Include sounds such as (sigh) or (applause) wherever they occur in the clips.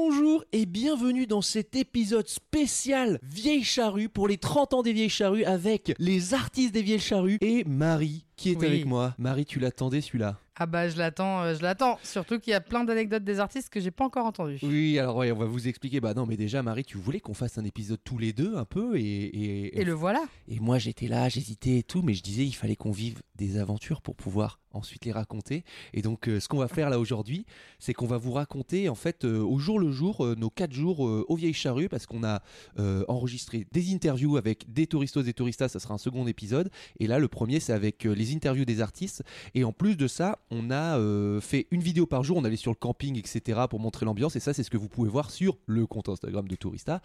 Bonjour et bienvenue dans cet épisode spécial Vieille Charrue pour les 30 ans des Vieilles Charrues avec les artistes des Vieilles Charrues et Marie qui est Oui. avec moi. Marie, tu l'attendais celui-là? Ah bah je l'attends, euh, je l'attends. Surtout qu'il y a plein d'anecdotes des artistes que j'ai pas encore entendues. Oui, alors ouais, on va vous expliquer. Bah non, mais déjà Marie, tu voulais qu'on fasse un épisode tous les deux un peu et et, Et le voilà. et moi j'étais là, j'hésitais et tout, mais je disais il fallait qu'on vive des aventures pour pouvoir ensuite les raconter. Et donc euh, ce qu'on va faire là aujourd'hui, c'est qu'on va vous raconter en fait euh, au jour le jour euh, nos quatre jours aux vieilles charrues parce qu'on a enregistré des interviews avec des touristos et touristas, ça sera un second épisode. Et là le premier c'est avec les interviews des artistes. Et en plus de ça, on a euh, fait une vidéo par jour, on allait sur le camping etc pour montrer l'ambiance. Et ça c'est ce que vous pouvez voir sur le compte Instagram de Tourista.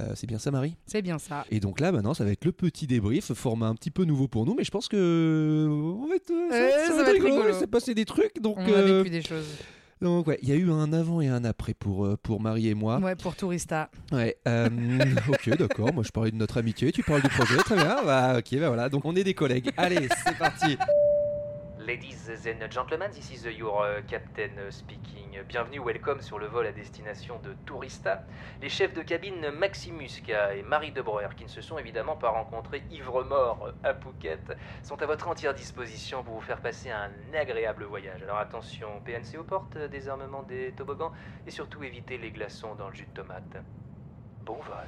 Euh, c'est bien ça Marie? C'est bien ça. et donc là, maintenant, ça va être le petit débrief, format un petit peu nouveau pour nous, mais je pense que on va être- ça, Ouais, ça ça va être rigolo. Il s'est passé des trucs, donc, On a euh, vécu des choses. donc ouais, il y a eu un avant et un après pour euh, pour Marie et moi. Ouais, pour Tourista. Ouais. euh, (laughs) ok, d'accord. Moi, je parlais de notre amitié, tu parles du projet, très bien. Bah, ok, bah voilà. Donc on est des collègues. Allez, c'est parti. Ladies and gentlemen, this is your uh, captain uh, speaking. Bienvenue, welcome sur le vol à destination de Tourista. Les chefs de cabine Maxime Muscat et Marie de Breuer, qui ne se sont évidemment pas rencontrés ivre-mort à Phuket, sont à votre entière disposition pour vous faire passer un agréable voyage. Alors attention, PNC aux portes, désarmement des toboggans et surtout évitez les glaçons dans le jus de tomate. Bon vol.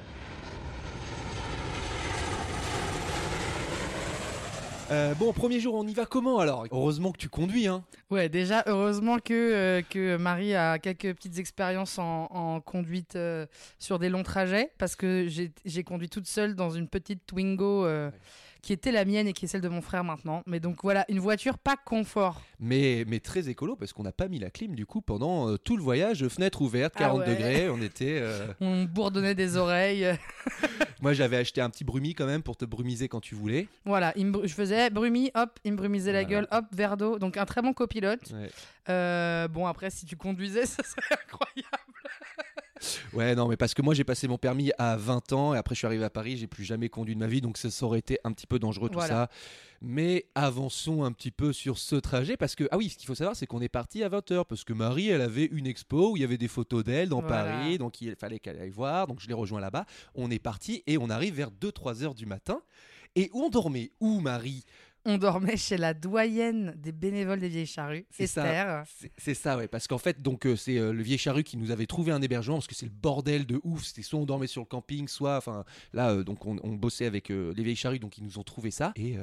Euh, bon, premier jour, on y va comment alors Heureusement que tu conduis, hein. Ouais, déjà, heureusement que, euh, que Marie a quelques petites expériences en, en conduite euh, sur des longs trajets, parce que j'ai j'ai conduit toute seule dans une petite Twingo Ouais. Qui était la mienne et qui est celle de mon frère maintenant. Mais donc voilà, une voiture pas confort. Mais, mais très écolo parce qu'on n'a pas mis la clim du coup pendant euh, tout le voyage, fenêtre ouverte, Ah 40 ouais. degrés, on était. euh, (laughs) On bourdonnait des oreilles. (laughs) Moi j'avais acheté un petit brumi quand même pour te brumiser quand tu voulais. Voilà, il me bru- je faisais brumi, hop, il me brumisait la gueule, hop, verre d'eau. Donc un très bon copilote. Ouais. Euh, bon, après, si tu conduisais, (laughs) ça serait incroyable. Ouais, non, mais parce que moi j'ai passé mon permis à 20 ans et après je suis arrivé à Paris, j'ai plus jamais conduit de ma vie, donc ça, ça aurait été un petit peu dangereux tout Voilà. ça. Mais avançons un petit peu sur ce trajet parce que, ah oui, ce qu'il faut savoir, c'est qu'on est parti à 20h parce que Marie, elle avait une expo où il y avait des photos d'elle dans Voilà. Paris, donc il fallait qu'elle aille voir, donc je l'ai rejoint là-bas. On est parti et on arrive vers 2-3 heures du matin. Et où on dormait Où, Marie? On dormait chez la doyenne des bénévoles des Vieilles Charrues, C'est ça. Esther. C'est- ça, ouais, parce qu'en fait, donc euh, c'est euh, le vieil charru qui nous avait trouvé un hébergement parce que c'est le bordel de ouf. C'était soit on dormait sur le camping, soit, enfin, là, euh, donc on, on bossait avec les vieilles charrues, donc ils nous ont trouvé ça. Et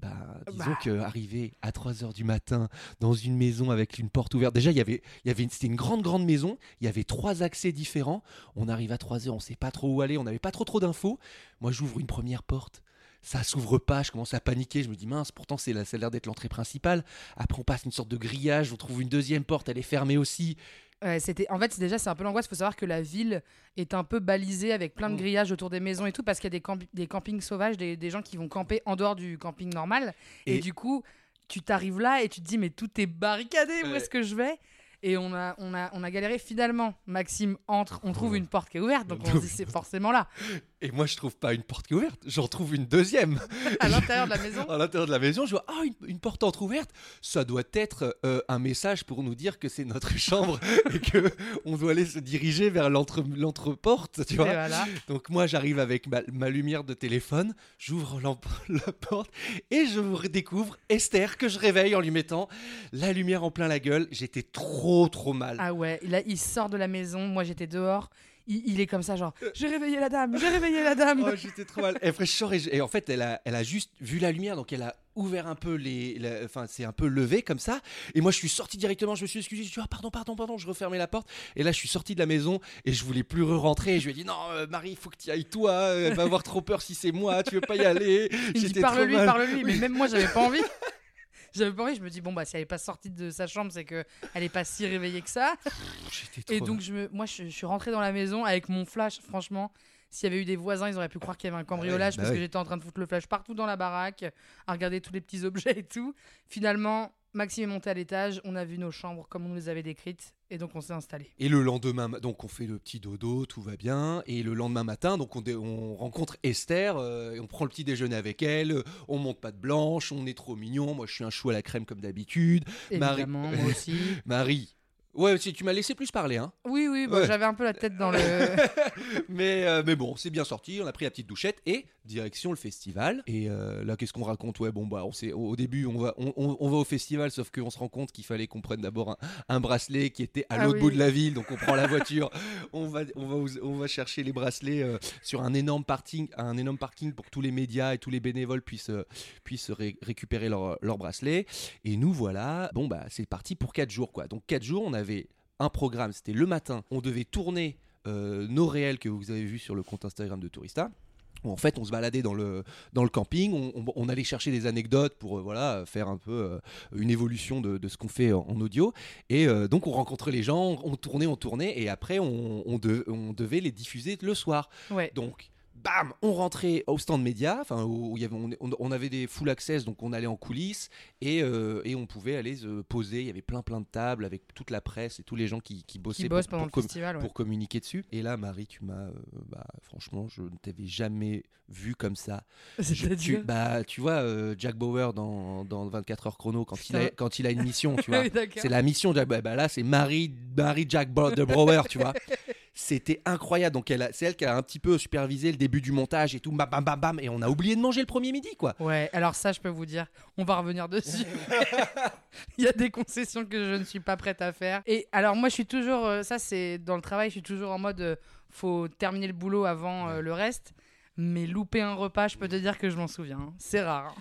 bah, disons Bah. que arrivé à 3 h du matin dans une maison avec une porte ouverte, déjà il y avait, il y avait, c'était une grande grande maison. Il y avait trois accès différents. On arrive à 3 h on sait pas trop où aller, on n'avait pas trop trop d'infos. Moi, j'ouvre une première porte. Ça s'ouvre pas, je commence à paniquer, je me dis mince, pourtant c'est la- ça a l'air d'être l'entrée principale. Après, on passe une sorte de grillage, on trouve une deuxième porte, elle est fermée aussi. Ouais, c'était en fait c'est déjà c'est un peu l'angoisse. Il faut savoir que la ville est un peu balisée avec plein de Mm. grillages autour des maisons et tout parce qu'il y a des, campi- des campings sauvages, des, des gens qui vont camper en dehors du camping normal. Et, Et- du coup, tu t'arrives là et tu te dis mais tout est barricadé. Où Ouais. est-ce que je vais? Et on a, on, a, on a galéré finalement. Maxime entre, on trouve une porte qui est ouverte, donc (laughs) on se dit c'est forcément là, (laughs) Et moi, je trouve pas une porte qui est ouverte, j'en trouve une deuxième. (laughs) à l'intérieur de la maison. À l'intérieur de la maison, je vois ah, une, une porte entrouverte. Ça doit être euh, un message pour nous dire que c'est notre (laughs) chambre et que on doit aller se diriger vers l'entre- l'entreporte, tu vois. voilà. Donc moi j'arrive avec ma, ma lumière de téléphone, j'ouvre (laughs) la porte et je redécouvre Esther que je réveille en lui mettant la lumière en plein la gueule. J'étais trop trop mal. Ah ouais, là il sort de la maison, moi j'étais dehors. Il, il est comme ça genre j'ai réveillé la dame, j'ai réveillé la dame. Oh, j'étais trop mal. Et et, en fait, elle a, elle a juste vu la lumière, donc elle a ouvert un peu les. Enfin, c'est un peu levé comme ça. Et moi, je suis sorti directement, je me suis excusé, je suis ah, pardon, pardon, pardon, je refermais la porte. Et là, je suis sorti de la maison et je voulais plus re-rentrer. Et je lui ai dit non, euh, Marie, il faut que tu y ailles toi. Elle va avoir trop peur si c'est moi, tu veux pas y aller. Il dit parle-lui, parle-lui, mais même moi j'avais pas envie. (laughs) J'avais pas envie, je me dis bon bah si elle est pas sortie de sa chambre, c'est que elle est pas si réveillée que ça. Et donc je me, moi je, je suis rentré dans la maison avec mon flash. Franchement, s'il y avait eu des voisins, ils auraient pu croire qu'il y avait un cambriolage bah parce que j'étais en train de foutre le flash partout dans la baraque, à regarder tous les petits objets et tout. Finalement, Maxime est monté à l'étage, on a vu nos chambres comme on nous les avait décrites et donc on s'est installé. Et le lendemain, ma- donc on fait le petit dodo, tout va bien. Et le lendemain matin, donc on, rencontre Esther, euh, et on prend le petit déjeuner avec elle. On monte pas de blanche, on est trop mignon. Moi, je suis un chou à la crème comme d'habitude. Marie- moi aussi. (laughs) Marie, Ouais, si, tu m'as laissé plus parler, hein. Oui, oui, Ouais. j'avais un peu la tête dans le. (laughs) mais, euh, mais bon, c'est bien sorti, on a pris la petite douchette et direction le festival. Et euh, là, qu'est-ce qu'on raconte? Ouais, bon, bah, on sait, au début, on va, on, on- on va au festival, sauf qu'on se rend compte qu'il fallait qu'on prenne d'abord un, un bracelet qui était à Ah l'autre oui. bout de la ville. Donc, on prend la voiture, (laughs) on va, on va, on va chercher les bracelets euh, sur un énorme parking, un énorme parking pour que tous les médias et tous les bénévoles puissent, euh, puissent ré- récupérer leurs leur bracelets. Et nous, voilà, bon, bah, c'est parti pour 4 jours, quoi. Donc, 4 jours, on avait un programme, c'était le matin, on devait tourner euh, nos réels que vous avez vus sur le compte Instagram de Tourista. Où en fait, on se baladait dans le, dans le camping, on, on- on allait chercher des anecdotes pour euh, voilà, faire un peu euh, une évolution de, de ce qu'on fait en, en audio. Et euh, donc, on rencontrait les gens, on tournait, on tournait, et après, on, on de- on devait les diffuser le soir. Ouais. Donc, bam, on rentrait au stand média, enfin où il y avait, on, avait des full access, donc on allait en coulisses et, euh, et on pouvait aller se poser. Il y avait plein plein de tables avec toute la presse et tous les gens qui, qui bossaient Qui pour- bosse pendant pour le com- festival. ouais. pour communiquer dessus. Et là, Marie, tu m'as, euh, bah, franchement, je ne t'avais jamais vu comme ça. (laughs) Je- tu, bah, tu vois, euh, Jack Bauer dans, dans 24 heures chrono, quand il, a, Putain. quand il a une mission, (laughs) tu vois. Oui. C'est la mission de Jack bah, bah là, c'est Marie, Marie Jack de Brouwer, tu vois. (laughs) C'était incroyable. Donc, c'est elle qui a un petit peu supervisé le début du montage et tout. Bam, bam, bam, bam. Et on a oublié de manger le premier midi, quoi. Ouais, alors ça, je peux vous dire, on va revenir dessus. (laughs) Il y a des concessions que je ne suis pas prête à faire. Et alors, moi, je suis toujours, euh, ça, c'est dans le travail, je suis toujours en mode, euh, faut terminer le boulot avant euh, le reste. Mais louper un repas, je peux te dire que je m'en souviens. hein. C'est rare. hein.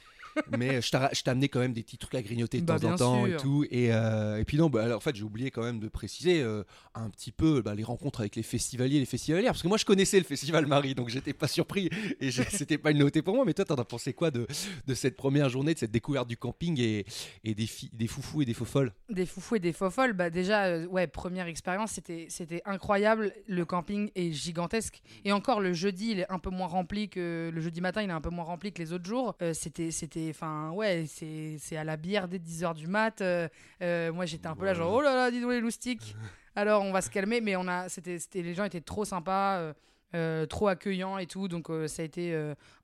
Mais je t'ai amené quand même des petits trucs à grignoter de Bah, temps en temps et tout. Et, euh, et puis non, bah, alors, en fait, j'ai oublié quand même de préciser euh, un petit peu bah, les rencontres avec les festivaliers et les festivalières. Parce que moi, je connaissais le festival Marie, donc j'étais pas surpris. Et (laughs) c'était pas une nouveauté pour moi. Mais toi, t'en as pensé quoi de, de cette première journée, de cette découverte du camping et, et des, des foufous et des faux folles? Des foufous et des faux folles, bah déjà, euh, ouais, première expérience, c'était c'était incroyable. Le camping est gigantesque. Et encore, le jeudi, il est un peu moins rempli que. Le jeudi matin, il est un peu moins rempli que les autres jours. Euh, c'était, c'était, enfin, ouais, c'est c'est à la bière dès 10h du mat. Euh, euh, moi, j'étais un peu là, genre, oh là là, dis donc les loustiques. (laughs) Alors, on va se calmer, mais on a, c'était, c'était, les gens étaient trop sympas. euh, trop accueillants et tout donc ça a été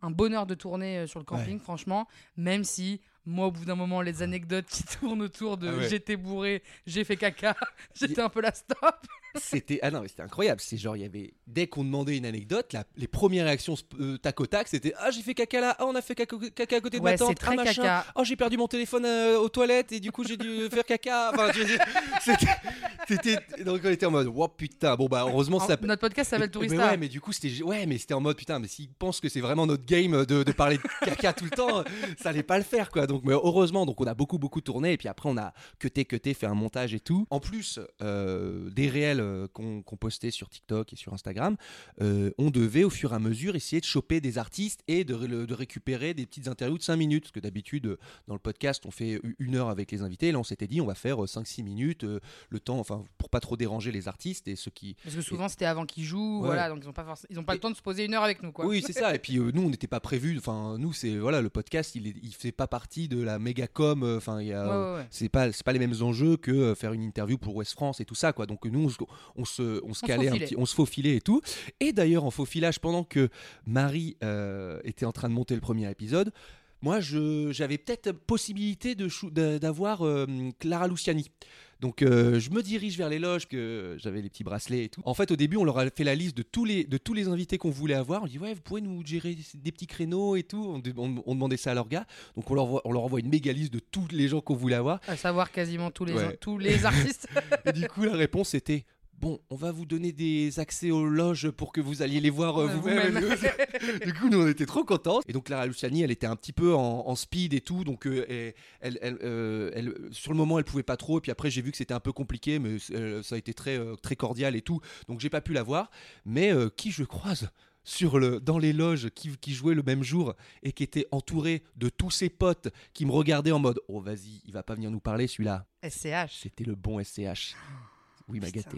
un bonheur de tourner sur le camping franchement même si moi au bout d'un moment les (laughs) anecdotes qui tournent autour de Ah ouais. j'étais bourré j'ai fait caca (laughs) j'étais un peu la stop C'était ah non mais c'était incroyable. C'est genre il y avait dès qu'on demandait une anecdote, la- les premières réactions euh, tac au tac, c'était ah j'ai fait caca là, ah on a fait caca, caca à côté de ouais ma tante, très ah machin, caca oh j'ai perdu mon téléphone euh, aux toilettes et du coup j'ai dû (laughs) faire caca. Enfin (laughs) c'était, donc on était en mode oh putain bon bah heureusement En- ça. notre podcast s'appelle mais, Tourista ouais mais du coup c'était ouais mais c'était en mode putain mais s'ils pensent que c'est vraiment notre game de, de parler de caca tout le temps, (laughs) ça allait pas le faire quoi. Donc mais heureusement donc on a beaucoup beaucoup tourné et puis après on a cuté cuté fait un montage et tout. En plus euh, des réels euh, qu'on postait sur TikTok et sur Instagram, euh, on devait au fur et à mesure essayer de choper des artistes et de, ré- de récupérer des petites interviews de 5 minutes. Parce que d'habitude, euh, dans le podcast, on fait une heure avec les invités. Là, on s'était dit, on va faire 5-6 minutes, le temps, enfin, pour pas trop déranger les artistes et ceux qui. parce que souvent c'était avant qu'ils jouent Ouais. voilà donc ils ont pas ils ont pas Et- le temps de se poser une heure avec nous quoi Oui, c'est ça. Et (laughs) puis euh, nous, on n'était pas prévu. Enfin, nous, c'est voilà, le podcast, il, est, il fait pas partie de la méga com. Enfin. Ouais. C'est pas, c'est pas les mêmes enjeux que faire une interview pour West France et tout ça, quoi. Donc nous, on on se, on se calait un faufilait. petit, on se faufilait et tout. Et d'ailleurs, en faufilage, pendant que Marie euh, était en train de monter le premier épisode, moi, je, j'avais peut-être possibilité d'avoir euh, Clara Luciani. Donc euh, je me dirige vers les loges que j'avais les petits bracelets et tout. En fait au début on leur a fait la liste de tous les de tous les invités qu'on voulait avoir. On dit ouais vous pouvez nous gérer des petits créneaux et tout. On, on- on demandait ça à leurs gars. Donc on leur envoie, on leur envoie une méga liste de tous les gens qu'on voulait avoir. à savoir quasiment tous les Ouais. tous les artistes (laughs) Et du coup, la réponse était Bon, on va vous donner des accès aux loges pour que vous alliez les voir euh, vous-même. (laughs) du coup, nous, on était trop contents. Et donc, Clara Luciani, elle était un petit peu en, en speed et tout. Donc, euh, elle, elle- elle, euh, elle- sur le moment, elle pouvait pas trop. Et puis après, j'ai vu que c'était un peu compliqué, mais ça a été très, très cordial et tout. Donc, j'ai pas pu la voir. Mais qui je croise sur le, dans les loges qui, qui jouaient le même jour et qui était entouré de tous ses potes qui me regardaient en mode Oh, vas-y, il va pas venir nous parler celui-là. SCH C'était le bon SCH. Oui, il m'a gâté.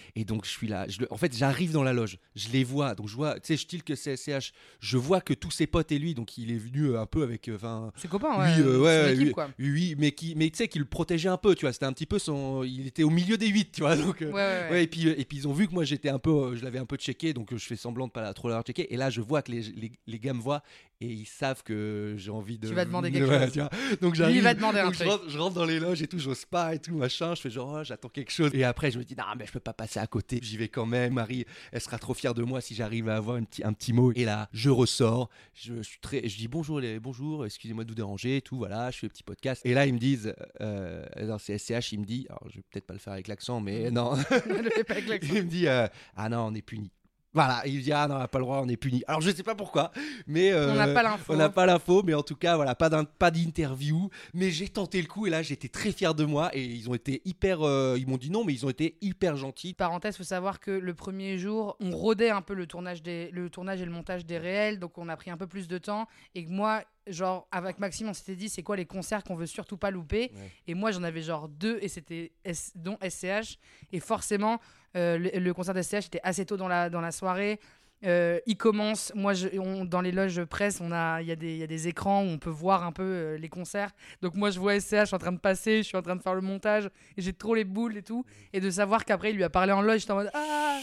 Et donc, je suis là. Je en fait, j'arrive dans la loge. Je les vois. Donc, je vois, tu sais, je style que c'est SCH. Je vois que tous ses potes et lui, donc il est venu euh, un peu avec. euh, Enfin. C'est copain, ouais. Oui, euh, ouais, équipe, quoi. mais qui, mais tu sais, qui le protégeait un peu, tu vois. C'était un petit peu son, il était au milieu des huit, tu vois. (laughs) Donc, euh, Ouais, ouais, ouais. Ouais, et puis, euh, et puis ils ont vu que moi j'étais un peu, euh, je l'avais un peu checké, donc euh, je fais semblant de pas trop l'avoir checké. Et là, je vois que les, les, les gars me voient et ils savent que j'ai envie de. Tu vas demander (laughs) quelque Ouais, chose. tu vois. Donc Lui, j'arrive. il va demander un je, truc. rentre, je rentre dans les loges et tout, j'ose pas et tout, machin. Je fais genre, oh, j'attends quelque chose. Et après, je me dis, non, mais je peux pas passer à côté. J'y vais quand même. Marie, elle sera trop fière de moi si j'arrive à avoir un petit, un petit mot. Et là, je ressors. Je, suis très, je dis bonjour, les, bonjour, excusez-moi de vous déranger, et tout, voilà, je fais le petit podcast. Et là, ils me disent, euh, dans c'est SCH, il me dit, alors je vais peut-être pas le faire avec l'accent, mais non. (laughs) Ne le fais pas avec l'accent. (laughs) il me dit, euh, ah non, on est puni. Voilà, il dit, ah non, on n'a pas le droit, on est puni. Alors je sais pas pourquoi, mais. euh, On n'a pas l'info. on n'a pas l'info, mais en tout cas, voilà, pas pas d'interview. Mais j'ai tenté le coup et là, j'étais très fier de moi et ils ont été hyper. euh, ils m'ont dit non, mais ils ont été hyper gentils. Parenthèse, faut savoir que le premier jour, on rodait un peu le tournage, des, le tournage et le montage des réels, donc on a pris un peu plus de temps. Et que moi, genre, avec Maxime, on s'était dit, c'est quoi les concerts qu'on veut surtout pas louper Ouais. Et moi, j'en avais genre deux, et c'était S- dont SCH. Et forcément, euh, le, le concert de SCH était assez tôt dans la, dans la soirée. Euh, il commence, moi je, on- dans les loges presse, on a, il y, a des- il y a des écrans où on peut voir un peu euh, les concerts. Donc moi je vois SCH en train de passer, je suis en train de faire le montage et j'ai trop les boules et tout. Et de savoir qu'après il lui a parlé en loge, j'étais en mode Ah,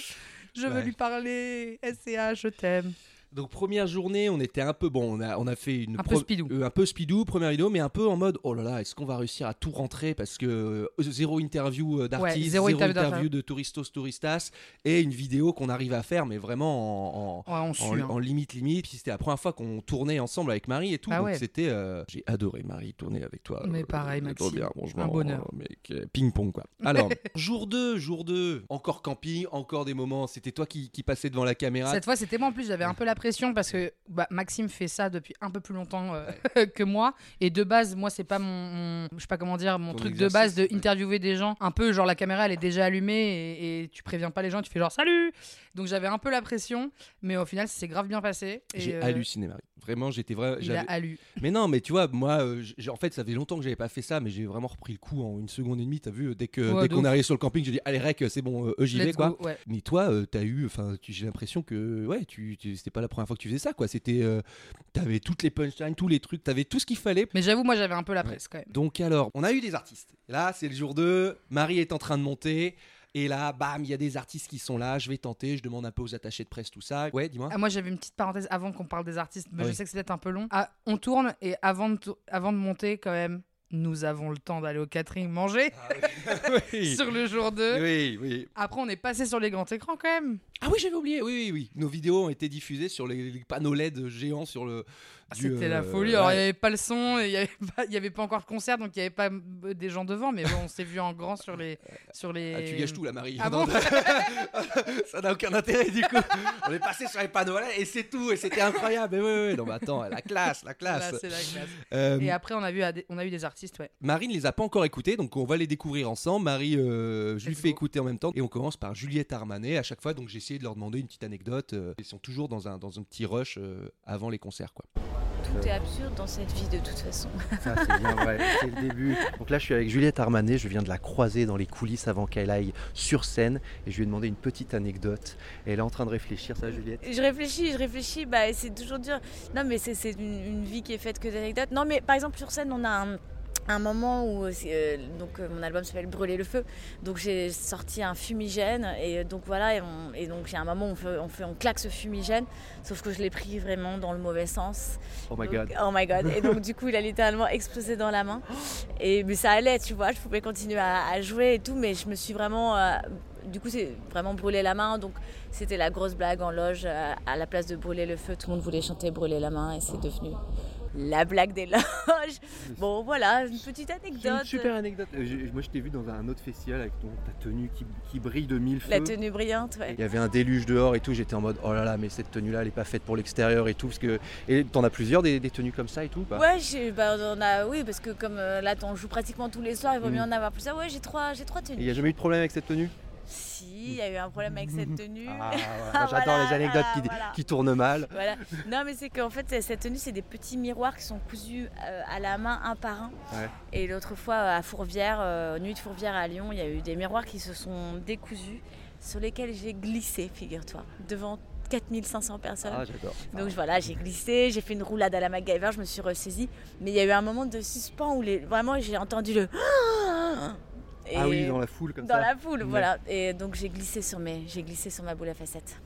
je veux Ouais. lui parler, SCH, je t'aime. Donc première journée, on était un peu bon, on a, on a fait une Un peu speedou. euh, un peu speedou première vidéo, mais un peu en mode oh là là, est-ce qu'on va réussir à tout rentrer? Parce que euh, zéro interview euh, d'artistes, Ouais, zéro zéro, interview interview de touristos touristas et une vidéo qu'on arrive à faire, mais vraiment en, en- Ouais, on en, suit. hein. en limite limite. Puis c'était la première fois qu'on tournait ensemble avec Marie et tout, Ah donc ouais. c'était euh, j'ai adoré Marie tourner avec toi. Mais Euh, pareil, Maxime. bien, franchement, Un bonheur. euh, mec, ping pong quoi. (laughs) Alors jour 2, jour 2, encore camping, encore des moments. C'était toi qui, qui passais devant la caméra. Cette fois, c'était moi en plus, j'avais un peu la pression parce que bah, Maxime fait ça depuis un peu plus longtemps euh, (laughs) que moi. Et de base, moi, c'est pas mon, mon- je sais pas comment dire, mon Ton truc de base de ouais. interviewer des gens. Un peu genre la caméra, elle est déjà allumée et, et tu préviens pas les gens, tu fais genre salut. Donc j'avais un peu la pression, mais au final, ça s'est grave bien passé. J'ai euh, halluciné Marie. Vraiment, j'étais vrai. Il a j'avais- hallu. Mais non, mais tu vois, moi, euh, en fait, ça fait longtemps que j'avais pas fait ça, mais j'ai vraiment repris le coup en une seconde et demie. T'as vu, dès que Ouais, dès qu'on arrivé sur le camping, j'ai dit allez rec, c'est bon, euh, eux, j'y vais quoi. go. Mais toi, euh, t'as eu, enfin, j'ai l'impression que ouais, tu, tu- c'était pas la première fois que tu faisais ça, quoi. C'était, euh, t'avais toutes les punchlines, tous les trucs, t'avais tout ce qu'il fallait. Mais j'avoue, moi, j'avais un peu la presse quand même. Donc alors, on a eu des artistes. Là, c'est le jour 2, Marie est en train de monter. Et là, bam, il y a des artistes qui sont là. Je vais tenter. Je demande un peu aux attachés de presse tout ça. Ouais, dis-moi. Ah, moi, j'avais une petite parenthèse avant qu'on parle des artistes, mais Ah je oui. sais que c'est peut-être un peu long. Ah, on tourne et avant de, avant de monter, quand même, nous avons le temps d'aller au catering manger (laughs) (laughs) oui. sur le jour 2. oui, oui. Après, on est passé sur les grands écrans quand même. Ah oui, j'avais oublié. Oui, oui, oui. Nos vidéos ont été diffusées sur les, les panneaux LED géants sur le. du, C'était la euh, folie. Alors, il ouais. n'y avait pas le son, il n'y avait, (laughs) pas- il y avait pas encore de concert, donc il n'y avait pas euh, des gens devant, mais bon, on s'est vu en grand sur les. Sur les... Ah, tu gâches tout, la Marie. Ah (laughs) Non, bon (laughs) Ça n'a aucun intérêt, du coup. On est passé sur les panneaux LED et c'est tout. Et c'était incroyable. Mais oui, oui. Non, mais attends, la classe, la classe. la classe. Euh, Et après, on a, vu, on a eu des artistes, ouais. Marie ne les a pas encore écoutés, donc on va les découvrir ensemble. Marie, euh, je lui fais écouter en même temps. Et on commence par Juliette Armanet. À chaque fois, donc j'ai de leur demander une petite anecdote. euh, ils sont toujours dans un, dans un petit rush euh, avant les concerts, quoi. Tout est absurde dans cette vie de toute façon. Ça, c'est bien vrai, c'est le début. Donc là, je suis avec Juliette Armanet, je viens de la croiser dans les coulisses avant qu'elle aille sur scène et je lui ai demandé une petite anecdote. Et elle est en train de réfléchir, ça, Juliette? Je réfléchis, je réfléchis, bah, c'est toujours dur. Non, mais c'est c'est une, une vie qui est faite que d'anecdotes. Non, mais par exemple, sur scène, on a un, un moment où euh, euh, donc, euh, mon album s'appelle Brûler le feu. Donc j'ai sorti un fumigène et donc voilà, et, on- et donc il y a un moment où on, fait, on, fait, on claque ce fumigène, sauf que je l'ai pris vraiment dans le mauvais sens. Oh my Donc- god. Oh my god. Et donc (laughs) du coup, il a littéralement explosé dans la main. Et mais ça allait, tu vois, je pouvais continuer à, à jouer et tout, mais je me suis vraiment euh, du coup, c'est vraiment brûlé la main. Donc, c'était la grosse blague en loge. À la place de brûler le feu, tout le monde voulait chanter brûler la main et c'est devenu la blague des loges. (laughs) Bon, voilà, une petite une anecdote. super anecdote. Euh, Moi, je t'ai vu dans un autre festival avec ton, ta tenue qui, qui brille de mille feux. La tenue brillante, ouais. Il y avait un déluge dehors et tout. J'étais en mode oh là là, mais cette tenue-là, elle est pas faite pour l'extérieur et tout. Parce que et t'en as plusieurs des, des tenues comme ça et tout. Ouais, j'ai- bah, on a, oui, parce que comme euh, là, on joue pratiquement tous les soirs, il vaut Mm. mieux en avoir plus. Ah ouais, j'ai trois, j'ai trois Et il tenues. n'y a jamais eu de problème avec cette tenue? Si, il y a eu un problème avec cette tenue. Ah, (laughs) Ah, J'adore voilà, les anecdotes voilà, qui, tournent mal. Non, mais c'est qu'en fait, cette tenue, c'est des petits miroirs qui sont cousus euh, à la main un par un. Ouais. Et l'autre fois, à Fourvière, euh, Nuit de Fourvière à Lyon, il y a eu des miroirs qui se sont décousus. sur lesquels j'ai glissé, figure-toi, devant 4500 personnes. Ah, j'adore. Donc voilà, j'ai glissé, j'ai fait une roulade à la MacGyver, je me suis ressaisie. Mais il y a eu un moment de suspens où les... vraiment j'ai entendu le. Et Ah oui, dans la foule comme dans ça. la foule, Ouais. voilà. Et donc j'ai glissé sur mes, j'ai glissé sur ma boule à facettes.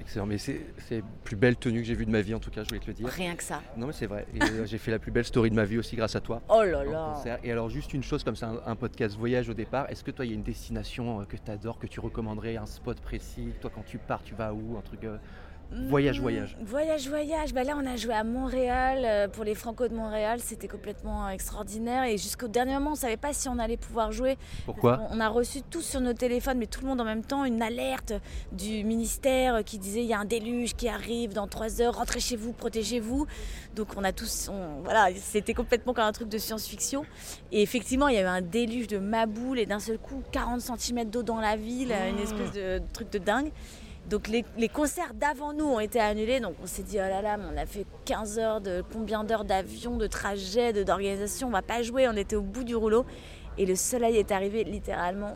Excellent, mais c'est c'est la plus belle tenue que j'ai vue de ma vie en tout cas, je voulais te le dire. Rien que ça. Non mais c'est vrai, et euh, j'ai fait la plus belle story de ma vie aussi grâce à toi. Oh là là. Et alors juste une chose comme ça, un, un podcast voyage au départ, est-ce que toi il y a une destination euh, que tu adores, que tu recommanderais, un spot précis? Toi quand tu pars, tu vas où? Un truc euh, Voyage, voyage. Voyage, voyage. Bah là, on a joué à Montréal euh, pour les Franco de Montréal. C'était complètement euh, extraordinaire. Et jusqu'au dernier moment, on ne savait pas si on allait pouvoir jouer. Pourquoi On a reçu tous sur nos téléphones, mais tout le monde en même temps, une alerte du ministère qui disait il y a un déluge qui arrive dans trois heures, rentrez chez vous, protégez-vous. Donc on a tous, on- voilà, c'était complètement comme un truc de science-fiction. Et effectivement, il y avait un déluge de maboules et d'un seul coup 40 cm d'eau dans la ville, une espèce de truc de dingue. Donc les, les concerts d'avant nous ont été annulés, donc on s'est dit oh là là, mais on a fait 15 heures de combien d'heures d'avion, de trajet, de- d'organisation, on va pas jouer, on était au bout du rouleau. Et le soleil est arrivé littéralement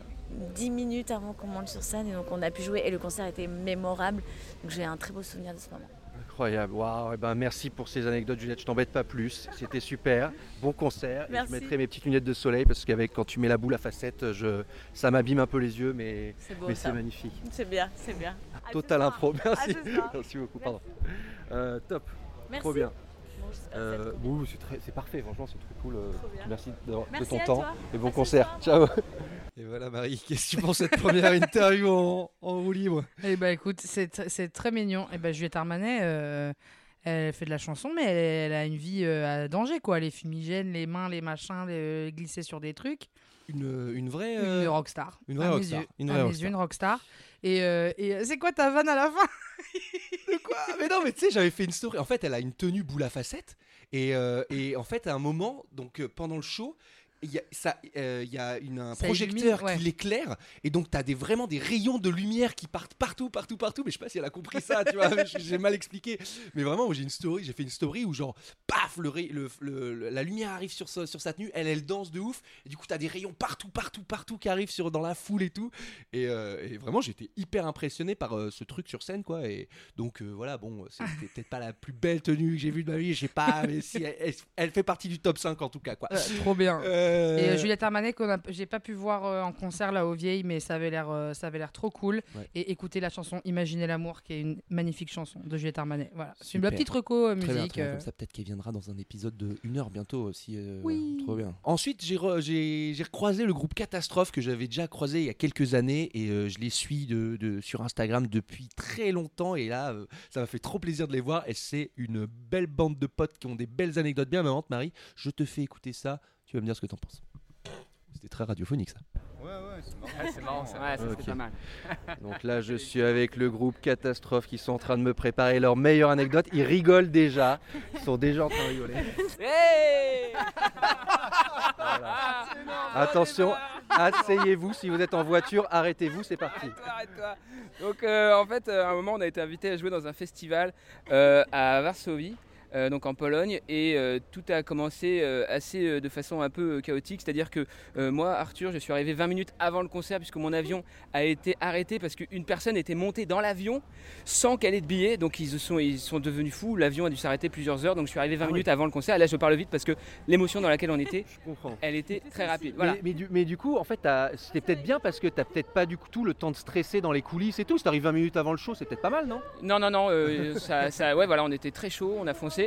10 minutes avant qu'on monte sur scène et donc on a pu jouer et le concert était mémorable. Donc j'ai un très beau souvenir de ce moment. Incroyable, waouh, eh ben, merci pour ces anecdotes Juliette, je t'embête pas plus, c'était super, bon concert. Merci. je mettrai mes petites lunettes de soleil parce qu'avec quand tu mets la boule à facettes, je, ça m'abîme un peu les yeux, mais, c'est magnifique. C'est bien, c'est bien. Ce Total impro, merci. Ce soir. (laughs) Merci beaucoup, pardon. Euh, top, Merci. trop bien. Euh, c'est parfait, franchement c'est trop cool. euh, Trop. Merci de Merci ton temps toi. et bon concert. Ciao. (laughs) Et voilà Marie, qu'est-ce que tu penses de cette première interview en, en roue libre? Eh bah écoute, c'est tr- c'est très mignon. Et bah Juliette Armanet, euh, elle fait de la chanson, mais elle, elle a une vie euh, à danger, quoi. Les fumigènes, les mains, les machins, les, glisser sur des trucs. une, une vraie... Une rockstar. une vraie À mes rockstar. yeux. Une À vraie mes rockstar. yeux, une rockstar. Et, euh, euh, c'est quoi ta vanne à la fin (laughs) De quoi Mais non, mais tu sais, j'avais fait une story. En fait, elle a une tenue boule à facettes. Et, euh, et en fait, à un moment, donc pendant le show, il y a, ça, euh, y a une, un Ça projecteur illumine, ouais. qui l'éclaire. Et donc, tu as des, vraiment des rayons de lumière qui partent partout, partout, partout. Mais je sais pas si elle a compris ça, tu vois. (laughs) j'ai- mal expliqué. Mais vraiment, j'ai une story. J'ai fait une story où, genre, paf, le, le- le- la lumière arrive sur, sa- sur sa tenue. Elle, elle danse de ouf. Et du coup, tu as des rayons partout, partout, partout qui arrivent sur, dans la foule et tout. Et, euh, et vraiment, j'étais hyper impressionné par euh, ce truc sur scène, quoi. Et donc, euh, voilà, bon, c'était peut-être pas la plus belle tenue que j'ai vue de ma vie, je sais pas, mais si elle, elle- elle fait partie du top 5 en tout cas, quoi. Trop bien. Euh, Et euh, Juliette Armanet, a- j'ai pas pu voir euh, en concert là au Vieilles, mais ça avait l'air, euh, ça avait l'air trop cool. Ouais. Et écouter la chanson Imaginez l'amour, qui est une magnifique chanson de Juliette Armanet. Voilà, c'est une petite reco euh, Très bien, musique. très bien. euh. Comme ça, peut-être qu'elle viendra dans un épisode de une heure bientôt aussi. euh, Oui. Trop bien. Ensuite, j'ai re- recroisé le groupe Catastrophe que j'avais déjà croisé il y a quelques années et euh, je les suis de, de- sur Instagram depuis très longtemps. Et là, euh, ça m'a fait trop plaisir de les voir. Et c'est une belle bande de potes qui ont des belles anecdotes bien marrantes. Marie, je te fais écouter ça. Tu vas me dire ce que t'en penses. C'était très radiophonique ça. c'est marrant, c'est ouais, ça, Ok. c'était pas mal. (laughs) (laughs) Donc là, je suis avec le groupe Catastrophe qui sont en train de me préparer leur meilleure anecdote. Ils rigolent déjà. Ils sont déjà en train de rigoler. Hey Voilà. Attention, asseyez-vous. Si vous êtes en voiture, arrêtez-vous. C'est parti. Arrête-toi, arrête-toi. Donc euh, en fait, euh, à un moment, on a été invité à jouer dans un festival euh, à Varsovie. Euh, donc en Pologne et euh, tout a commencé euh, assez euh, de façon un peu chaotique. C'est à dire que euh, moi Arthur je suis arrivé 20 minutes avant le concert puisque mon avion a été arrêté parce qu'une personne était montée dans l'avion sans qu'elle ait de billet donc ils sont, ils sont devenus fous. L'avion a dû s'arrêter plusieurs heures. Donc je suis arrivé 20 Ah oui. minutes avant le concert. Et là je parle vite parce que l'émotion dans laquelle on était (laughs) elle était très rapide. voilà. Mais, mais du, mais du coup, en fait, c'était peut-être bien parce que t'as peut-être pas du tout le temps de stresser dans les coulisses et tout. Si t'arrives 20 minutes avant le show, c'est peut-être pas mal, non? Non, non, non, euh, ça, ça- ouais, voilà, on était très chaud, on a foncé.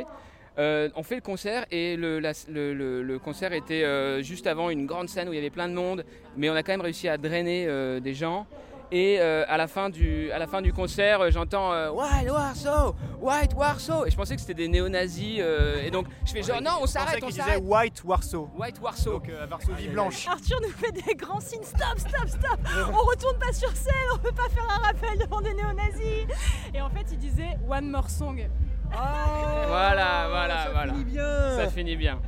Euh, on fait le concert et le, la- le- le- le concert était euh, juste avant une grande scène où il y avait plein de monde, mais on a quand même réussi à drainer euh, des gens. Et euh, à, la fin du, à la fin du concert, euh, j'entends euh, White Warsaw, White Warsaw. Et je pensais que c'était des néo-nazis. euh, et donc je fais genre non, on s'arrête, on disait s'arrête. White Warsaw. White Warsaw. Donc euh, Varsovie blanche. Arthur nous fait des grands signes stop, stop, stop. On retourne pas sur scène, on peut pas faire un rappel devant des néo-nazis. Et en fait, il disait One More Song. Voilà, voilà, voilà. bien Ça finit bien.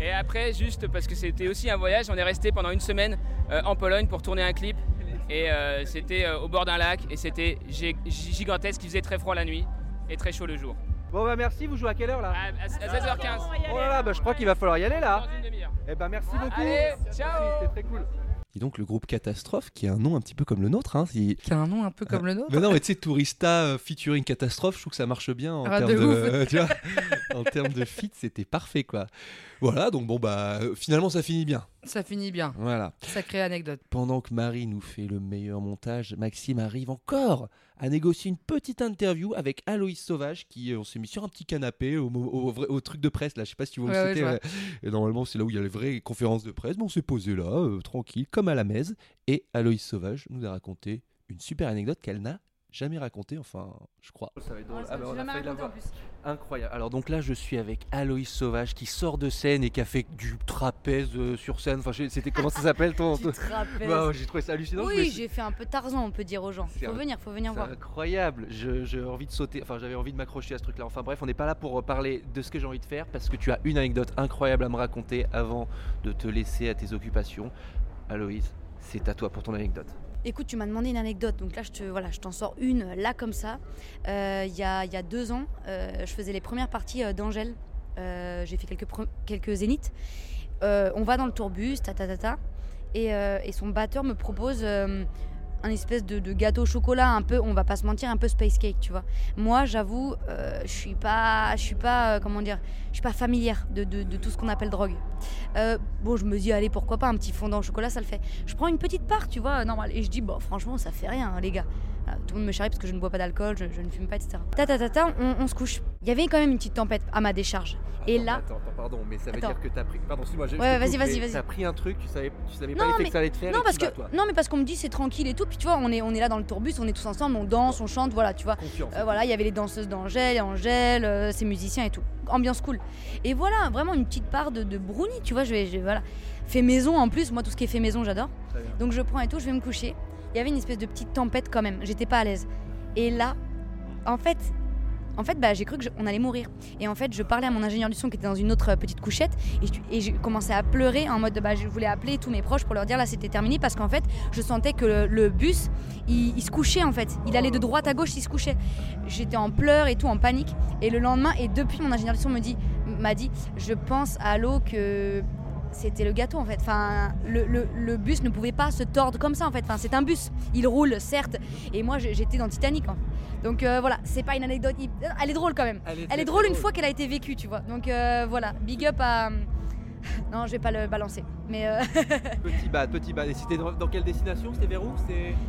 Et après, juste parce que c'était aussi un voyage, on est resté pendant une semaine euh, en Pologne pour tourner un clip. Et euh, c'était euh, au bord d'un lac et c'était gigantesque, il faisait très froid la nuit et très chaud le jour. Bon bah merci, vous jouez à quelle heure là À, à- à 16h15. Oh là là, bah je crois qu'il va falloir y aller là. Dans une demi-heure. Eh ben merci beaucoup. Allez, ciao C'était très cool. Et donc le groupe Catastrophe, qui a un nom un petit peu comme le nôtre. Hein, Qui a un nom un peu comme le nôtre. Mais non, mais tu sais, Tourista euh, featuring Catastrophe, je trouve que ça marche bien en Ah, termes de de, ouf. (laughs) tu vois, en termes de fit, c'était parfait quoi. Voilà, donc bon bah euh, finalement ça finit bien. Ça finit bien. Voilà. Sacrée anecdote. Pendant que Marie nous fait le meilleur montage, Maxime arrive encore à négocier une petite interview avec Aloïs Sauvage qui euh, on s'est mis sur un petit canapé au, truc de presse là, je sais pas si Ouais, je vois. ouais. Et normalement c'est là où il y a les vraies conférences de presse, mais on s'est posé là, euh, tranquille, comme à la messe. Et Aloïs Sauvage nous a raconté une super anecdote qu'elle n'a jamais racontée, enfin je crois. Ça va être drôle. Ah bah, j'ai on a jamais failli raconté en l'avoir. plus. Incroyable. Alors donc là, je suis avec Aloïs Sauvage qui sort de scène et qui a fait du trapèze euh, sur scène. Enfin, c'était comment ça s'appelle ton, (laughs) trapèzes. Bah, ouais, J'ai trouvé ça hallucinant. Oui, j'ai fait un peu Tarzan, on peut dire aux gens. C'est Faut un- venir, faut venir voir. incroyable. Je- J'ai envie de sauter. Enfin, j'avais envie de m'accrocher à ce truc-là. Enfin bref, on n'est pas là pour parler de ce que j'ai envie de faire parce que tu as une anecdote incroyable à me raconter avant de te laisser à tes occupations. Aloïs, c'est à toi pour ton anecdote. Écoute, tu m'as demandé une anecdote, donc là je te, voilà, t'en sors une là comme ça. Euh, Il y, a, y a deux ans, euh, je faisais les premières parties euh, d'Angèle. J'ai fait quelques, quelques zéniths. On va dans le tourbus, ta ta ta ta, et, et son batteur me propose un espèce de, gâteau au chocolat un peu, on va pas se mentir, un peu space cake, tu vois. Moi, j'avoue, euh, je suis pas, je suis pas, euh, comment dire, je suis pas familière de, de- de tout ce qu'on appelle drogue. Euh, bon, je me dis, allez, pourquoi pas un petit fondant au chocolat, ça le fait. Je prends une petite part, tu vois, normal, et je dis, bon, franchement, ça fait rien, hein, les gars. Voilà, tout le monde me charrie parce que je ne bois pas d'alcool, je, je ne fume pas, etc. Ta ta ta ta, on, on se couche. Il y avait quand même une petite tempête à ma décharge. Et là, Attends, attends, pardon, mais ça veut Attends. dire que t'as pris. Pardon, excuse-moi. je Ouais, vas-y, vas-y, vas-y. T'as pris un truc, tu savais, tu savais Non, pas l'effet que ça allait te faire. non parce que vas, non mais parce qu'on me dit c'est tranquille et tout, puis tu vois, on est on est là dans le tourbus, on est tous ensemble, on danse, on chante, voilà, tu vois. Confiance. Euh, voilà, il y avait les danseuses d'Angèle, Angèle, euh, ses musiciens et tout. Ambiance cool. Et voilà, vraiment une petite part de, de brownie, tu vois. Je vais, je voilà. Fait maison en plus, moi tout ce qui est fait maison, j'adore. Donc je prends et tout, je vais me coucher. Il y avait une espèce de petite tempête quand même. J'étais pas à l'aise. Et là, en fait, en fait, bah, j'ai cru qu'on allait mourir. Et en fait, je parlais à mon ingénieur du son qui était dans une autre euh, petite couchette et, je- commencé à pleurer en mode, bah, je voulais appeler tous mes proches pour leur dire là c'était terminé parce qu'en fait, je sentais que le, le bus, il, il se couchait en fait. Il allait de droite à gauche, il se couchait. J'étais en pleurs et tout, en panique. Et le lendemain, et depuis, mon ingénieur du son me dit, m'a dit, je pense à l'eau que c'était le gâteau en fait. Enfin, le, le- le bus ne pouvait pas se tordre comme ça en fait. Enfin, c'est un bus. Il roule certes. Et moi, j'étais dans Titanic. en fait. Donc euh, voilà, c'est pas une anecdote. hyp- Elle est drôle quand même. Elle est drôle une fois qu'elle a été vécue, tu vois. Donc euh, voilà, big up à. Non, je vais pas le balancer. Mais euh, (laughs) Petit bad, petit bad. Et c'était dans, dans quelle destination? C'était vers où?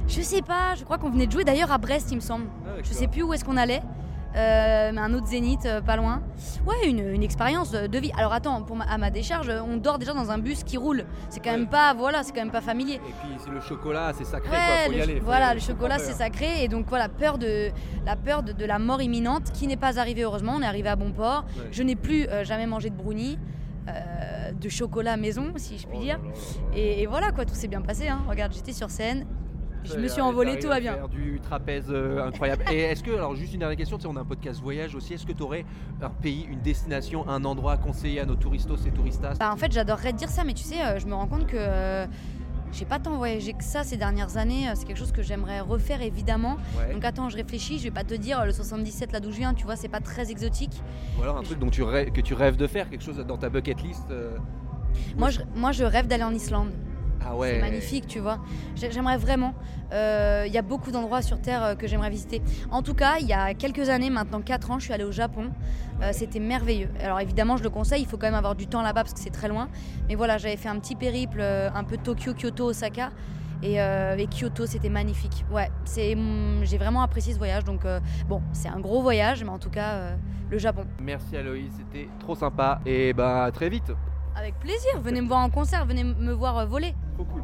Je sais pas, je crois qu'on venait de jouer d'ailleurs à Brest, il me semble. Ah, Je sais plus où est-ce qu'on allait. Euh, un autre zénith, euh, pas loin. Ouais, une, une expérience de vie. Alors attends, pour ma- à ma décharge, on dort déjà dans un bus qui roule. C'est quand même pas, voilà, c'est quand même pas familier. Et puis c'est le chocolat, c'est sacré quoi. Ouais, Faut y le, aller. faut y voilà, aller, le faut chocolat c'est sacré et donc voilà, peur de la peur de, de la mort imminente qui n'est pas arrivée heureusement. On est arrivé à bon port. Ouais. Je n'ai plus euh, jamais mangé de brownie, euh, de chocolat maison si je puis Oh dire. là là là là. Et, et voilà quoi, tout s'est bien passé. hein. Regarde, j'étais sur scène, je Très me suis t'arrives tout à va bien. Faire du trapèze euh, incroyable. et est-ce que, alors juste une dernière question, tu sais, on a un podcast voyage aussi. Est-ce que tu aurais un pays, une destination, un endroit à conseiller à nos touristos et touristas? Bah, en fait, j'adorerais te dire ça, mais tu sais, euh, je me rends compte que euh, j'ai pas tant voyagé que ça ces dernières années. Euh, C'est quelque chose que j'aimerais refaire évidemment. Ouais. Donc attends, je réfléchis. Je vais pas te dire euh, le 77 là d'où je viens. Tu vois, c'est pas très exotique. Ou alors un truc dont tu rêves, que tu rêves de faire, quelque chose dans ta bucket list euh, Moi, je, moi, je rêve d'aller en Islande. Ah ouais. C'est magnifique, tu vois. J'ai- J'aimerais vraiment. Euh, Il y a beaucoup d'endroits sur Terre euh, que j'aimerais visiter. En tout cas, il y a quelques années, maintenant 4 ans, je suis allée au Japon. Euh, C'était merveilleux. Alors évidemment, je le conseille, il faut quand même avoir du temps là-bas parce que c'est très loin. Mais voilà, j'avais fait un petit périple, euh, un peu Tokyo, Kyoto, Osaka. Et, euh, et Kyoto, c'était magnifique. Ouais, c'est, hum, j'ai vraiment apprécié ce voyage. Donc euh, bon, c'est un gros voyage, mais en tout cas, euh, le Japon. Merci Aloïs, c'était trop sympa. Et bah à très vite. Avec plaisir. Venez me voir en concert, venez me voir euh, voler. Trop cool.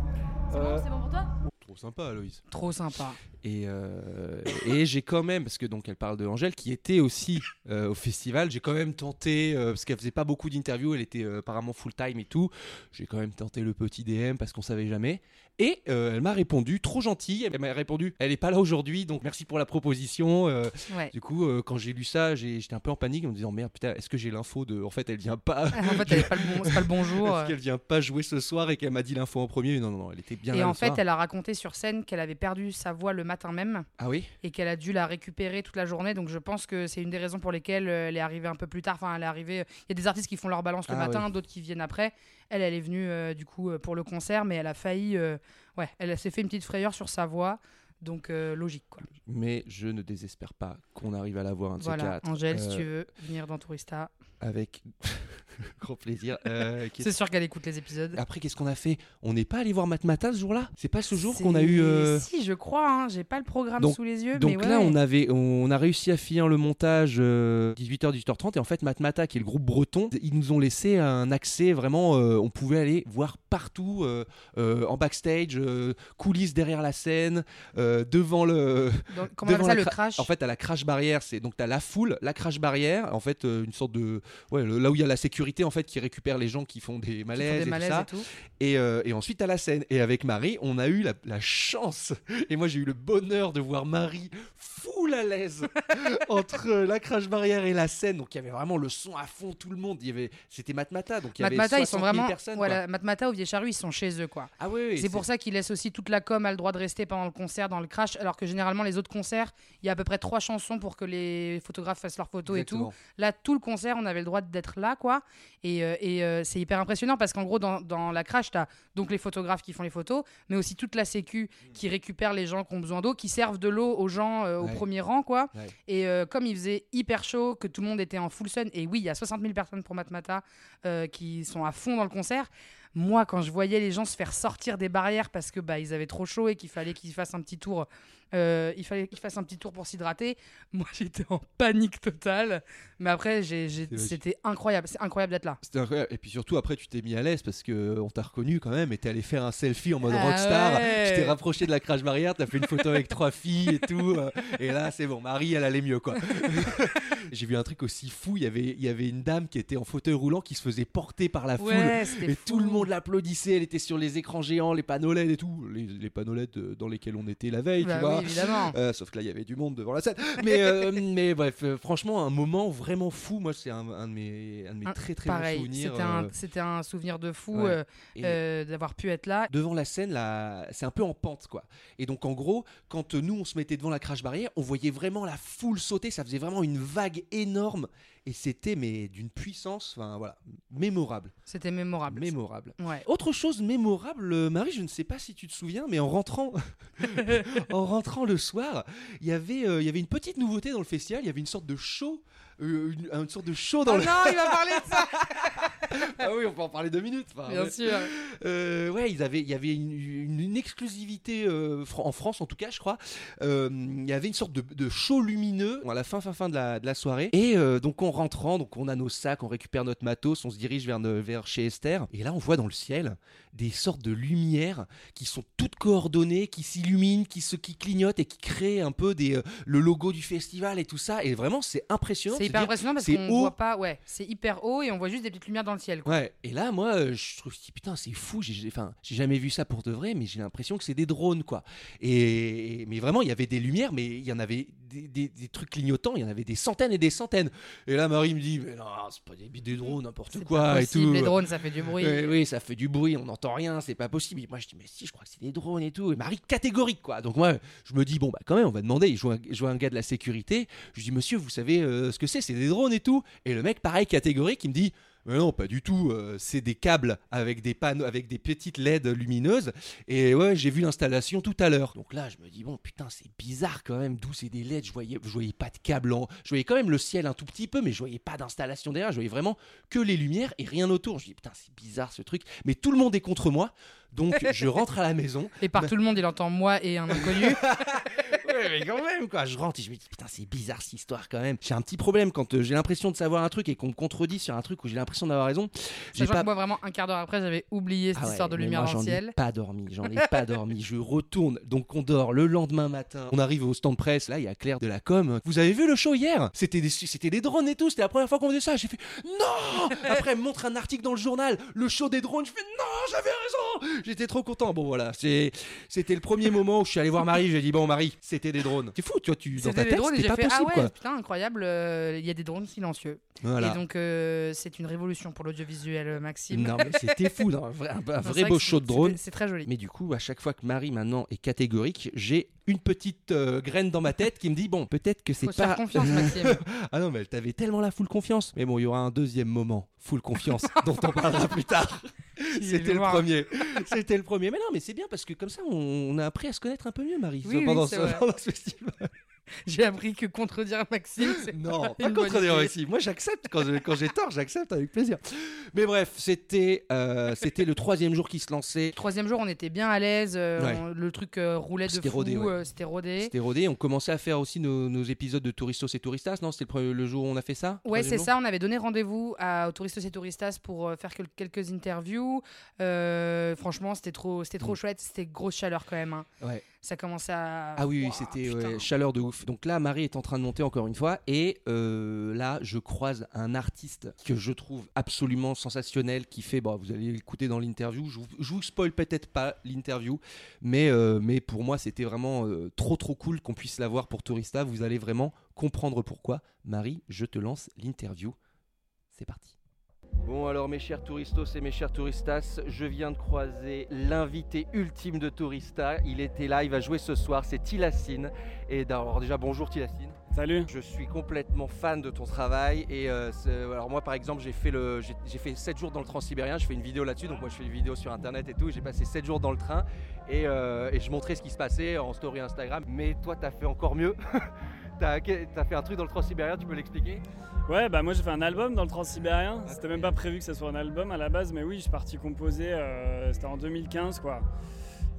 C'est Euh, bon, c'est bon pour toi? Trop sympa, Aloïs. Trop sympa. Et, euh, et j'ai quand même, parce que donc elle parle de Angèle, qui était aussi euh, au festival, j'ai quand même tenté, euh, parce qu'elle faisait pas beaucoup d'interviews, elle était apparemment full time et tout, j'ai quand même tenté le petit DM parce qu'on savait jamais. Et elle m'a répondu, trop gentille, elle m'a répondu, elle est pas là aujourd'hui, donc merci pour la proposition. Ouais. du coup, quand j'ai lu ça, j'étais un peu en panique en me disant, merde, putain, est-ce que j'ai l'info de. En fait, elle vient pas. en fait, elle est pas le bon, c'est pas le bon jour. (laughs) Est-ce qu'elle vient pas jouer ce soir et qu'elle m'a dit l'info en premier? Non, non, non, elle était bien Et là en fait, soir. elle a raconté sur scène qu'elle avait perdu sa voix le matin même Ah oui? Et qu'elle a dû la récupérer toute la journée. Donc je pense que c'est une des raisons pour lesquelles euh, elle est arrivée un peu plus tard. Enfin, elle est arrivée. Il y a des artistes qui font leur balance le Ah matin, d'autres qui viennent après. Elle, elle est venue euh, du coup euh, pour le concert, mais elle a failli. euh, ouais, elle s'est fait une petite frayeur sur sa voix. Donc euh, logique quoi. Mais je ne désespère pas qu'on arrive à la voir un de ces Voilà, quatre. Angèle, si euh, tu veux venir dans Tourista, Avec (laughs) grand plaisir. Euh, c'est sûr qu'elle écoute les épisodes. Après, qu'est-ce qu'on a fait? On n'est pas allé voir Matmata ce jour-là? C'est pas ce jour qu'on a eu. euh, Si, je crois. Hein, J'ai pas le programme Donc- sous les yeux. Donc mais là, on, avait, on a réussi à finir le montage 18h, 18h30. Et en fait, Matmata, qui est le groupe breton, ils nous ont laissé un accès vraiment. euh, on pouvait aller voir partout, euh, euh, en backstage, euh, coulisses derrière la scène, euh, devant le. (laughs) Donc, comment on appelle ça le cra- crash? En fait, à la crash barrière, c'est donc tu as la foule, la crash barrière, en fait, euh, une sorte de. Ouais, le- là où il y a la sécurité, en fait, qui récupère les gens qui font des font malaises des et tout malaises ça. et tout. Et, euh, et ensuite à la scène. Et avec Marie, on a eu la, la chance. Et moi, j'ai eu le bonheur de voir Marie full à l'aise (laughs) entre euh, la crash barrière et la scène. Donc il y avait vraiment le son à fond, tout le monde. Il y avait, c'était Matmata. Donc il y avait Matmata, ils sont 60 000 vraiment. personnes. voilà, quoi. Matmata au Vieux Charru, ils sont chez eux, quoi. Ah oui, oui, c'est pour ça qu'ils laissent aussi toute la com a le droit de rester pendant le concert dans le crash, alors que généralement les autres concerts, il y a à peu près trois chansons pour que les photographes fassent leurs photos et tout. Là, tout le concert, on avait le droit d'être là, quoi. Et, euh, et, euh, c'est hyper impressionnant parce qu'en gros, dans, dans la crash, tu as donc les photographes qui font les photos, mais aussi toute la sécu qui récupère les gens qui ont besoin d'eau, qui servent de l'eau aux gens euh, au Ouais. premier rang, quoi. Ouais. Et comme il faisait hyper chaud, que tout le monde était en full sun, et oui, il y a 60 000 personnes pour Matmata qui sont à fond dans le concert. Moi, quand je voyais les gens se faire sortir des barrières parce que bah ils avaient trop chaud et qu'il fallait qu'ils fassent un petit tour, euh, il fallait qu'ils fassent un petit tour pour s'hydrater. (laughs) Moi, j'étais en panique totale. Mais après, j'ai- j'ai- c'était incroyable. C'est incroyable d'être là. C'était incroyable. Et puis surtout, après, tu t'es mis à l'aise parce que on t'a reconnu quand même et t'es allé faire un selfie en mode Ah rockstar. ouais. Tu t'es rapproché de la crash barrière, t'as fait une photo avec trois filles et tout. euh, Et là, c'est bon, Marie, elle allait mieux quoi. (laughs) J'ai vu un truc aussi fou. Il y avait, il y avait une dame qui était en fauteuil roulant qui se faisait porter par la foule. Ouais, Et tout le monde l'applaudissait, elle était sur les écrans géants, les panneaux LED et tout, les, les panneaux LED euh, dans lesquels on était la veille, Bah tu vois. oui, évidemment. Euh, sauf que là, il y avait du monde devant la scène. Mais, euh, (laughs) mais bref, euh, franchement, un moment vraiment fou. Moi, c'est un, un de mes, un de mes Un- très très Pareil, bons souvenirs. c'était un, c'était un souvenir de fou ouais. d'avoir pu être là. devant la scène, là, c'est un peu en pente, quoi. Et donc, en gros, quand nous, on se mettait devant la crash barrière, on voyait vraiment la foule sauter. Ça faisait vraiment une vague énorme. Et c'était, mais d'une puissance, enfin, voilà, mémorable. C'était mémorable. Mémorable. Ouais. Autre chose mémorable, euh, Marie, je ne sais pas si tu te souviens, mais en rentrant, (laughs) en rentrant le soir, il y avait, euh, il y avait une petite nouveauté dans le festival. Il y avait une sorte de show, une, une sorte de show dans Oh le. non, il va parler de ça (laughs) ah oui, on peut en parler deux minutes. enfin, Bien ouais. sûr. Euh, ouais, ils avaient, il y avait une, une- une exclusivité euh, en France en tout cas, je crois. Euh, il y avait une sorte de, de show lumineux à la fin, fin, fin de la, de la soirée. Et euh, donc en rentrant, donc on a nos sacs, on récupère notre matos, on se dirige vers, vers chez Esther. Et là, on voit dans le ciel des sortes de lumières qui sont toutes coordonnées, qui s'illuminent, qui se, qui clignotent et qui créent un peu des, euh, le logo du festival et tout ça. Et vraiment, c'est impressionnant. C'est hyper impressionnant parce qu'on voit pas, ouais, c'est hyper haut et on voit juste des petites lumières dans le ciel. quoi. Ouais, et là, moi, euh, je trouve, putain, c'est fou, j'ai- enfin, j'ai jamais vu ça pour de vrai, mais j'ai l'impression que c'est des drones, quoi. Et, mais vraiment, il y avait des lumières, mais il y en avait des, des- des trucs clignotants, il y en avait des centaines et des centaines. Et là, Marie me dit, mais non, c'est pas des, des drones, n'importe quoi, pas et tout. Les drones, ça fait du bruit. Oui, ça fait du bruit, on n'entend rien, c'est pas possible. Et moi, je dis, mais si, je crois que c'est des drones et tout. Et Marie, catégorique, quoi. Donc, moi, je me dis, bon, bah, quand même, on va demander. Je vois, un- je vois un gars de la sécurité. Je dis, monsieur, vous savez euh, ce que c'est C'est des drones et tout. Et le mec, pareil, catégorique, il me dit, mais non, pas du tout. euh, c'est des câbles avec des panneaux, avec des petites LED lumineuses. Et ouais, j'ai vu l'installation tout à l'heure. Donc là, je me dis bon, putain, c'est bizarre quand même. D'où c'est des LED. Je voyais, je voyais pas de câbles. En... Je voyais quand même le ciel un tout petit peu, mais je voyais pas d'installation derrière. Je voyais vraiment que les lumières et rien autour. Je dis putain, c'est bizarre ce truc. Mais tout le monde est contre moi. Donc je rentre à la maison. Et par tout le monde, il entend moi et un inconnu. (laughs) Ouais, mais quand même, quoi. Je rentre et je me dis, putain, c'est bizarre cette histoire quand même. J'ai un petit problème quand euh, j'ai l'impression de savoir un truc et qu'on me contredit sur un truc où j'ai l'impression d'avoir raison. J'ai pas que moi, vraiment, un quart d'heure après, j'avais oublié cette Ah ouais, histoire de lumière moi, dans le J'en ai ciel. pas dormi, j'en ai pas dormi. Je retourne, donc on dort le lendemain matin. On arrive au stand presse, là il y a Claire de la com. Vous avez vu le show hier? C'était des, c'était des drones et tout, c'était la première fois qu'on faisait ça. J'ai fait non (laughs) Après elle me montre un article dans le journal, le show des drones. Je fais non, j'avais raison J'étais trop content. Bon voilà, c'était le premier moment où je suis allé voir Marie. J'ai dit bon Marie, c'était des drones. C'est fou, tu vois, tu, dans ta tête, c'était pas fait possible, ah ouais quoi. putain incroyable euh, il y a des drones silencieux Voilà. et donc euh, c'est une révolution pour l'audiovisuel euh, Maxime Non, mais c'était fou, non, un vrai, un- un Non, vrai c'est vrai beau show de drone. c'est- très joli Mais du coup, à chaque fois que Marie maintenant est catégorique, j'ai une petite euh, graine dans ma tête qui me dit bon, peut-être que c'est pas. faire confiance (laughs) Maxime ah non, mais elle t'avait tellement la full confiance. Mais bon, il y aura un deuxième moment full confiance (laughs) dont on parlera plus tard. (laughs) C'était le voir. premier. (laughs) C'était le premier. Mais non, mais c'est bien parce que comme ça, on, on a appris à se connaître un peu mieux, Marie, Oui, pendant, c'est ce, (laughs) pendant ce festival. J'ai appris que contredire Maxime c'est Non, pas bonne contredire. Maxime. Moi, j'accepte quand je- quand j'ai tort, j'accepte avec plaisir. Mais bref, c'était euh, c'était le troisième jour qui se lançait. troisième jour on était bien à l'aise euh, Ouais. on- le truc euh, roulait de C'était fou rodé, ouais. euh, c'était rodé C'était rodé. On commençait à faire aussi nos, nos épisodes de Touristos et Touristas. Non, c'était le, jour où on a fait ça Ouais, Troisième c'est jour? ça. On avait donné rendez-vous à, aux touristes et touristas pour euh, faire quel- quelques interviews. Euh, franchement, c'était trop, c'était trop Mm. chouette. C'était grosse chaleur quand même. hein. Ouais. Ça commençait à. Ah oui, c'était ouais, chaleur de ouf. Donc là, Marie est en train de monter encore une fois. Et euh, là, je croise un artiste que je trouve absolument sensationnel qui fait. Bon, vous allez l'écouter dans l'interview. Je, je vous spoil peut-être pas l'interview. Mais, euh, mais pour moi, c'était vraiment euh, trop, trop cool qu'on puisse la voir pour Tourista. Vous allez vraiment comprendre pourquoi. Marie, je te lance l'interview. C'est parti. Bon alors mes chers touristos et mes chers touristas, je viens de croiser l'invité ultime de Tourista. Il était là, il va jouer ce soir, c'est Tilassine. Et d'abord déjà bonjour Tilassine. Salut. Je suis complètement fan de ton travail et euh, alors moi par exemple j'ai fait le j'ai j'ai fait 7 jours dans le Transsibérien, je fais une vidéo là-dessus donc moi je fais une vidéo sur internet et tout, j'ai passé 7 jours dans le train et, euh, et je montrais ce qui se passait en story Instagram mais toi t'as fait encore mieux. (laughs) t'as as fait un truc dans le Transsibérien, tu peux l'expliquer Ouais, bah moi j'ai fait un album dans le Transsibérien. C'était même pas prévu que ça soit un album à la base, mais oui, je suis parti composer. euh, C'était en 2015 quoi.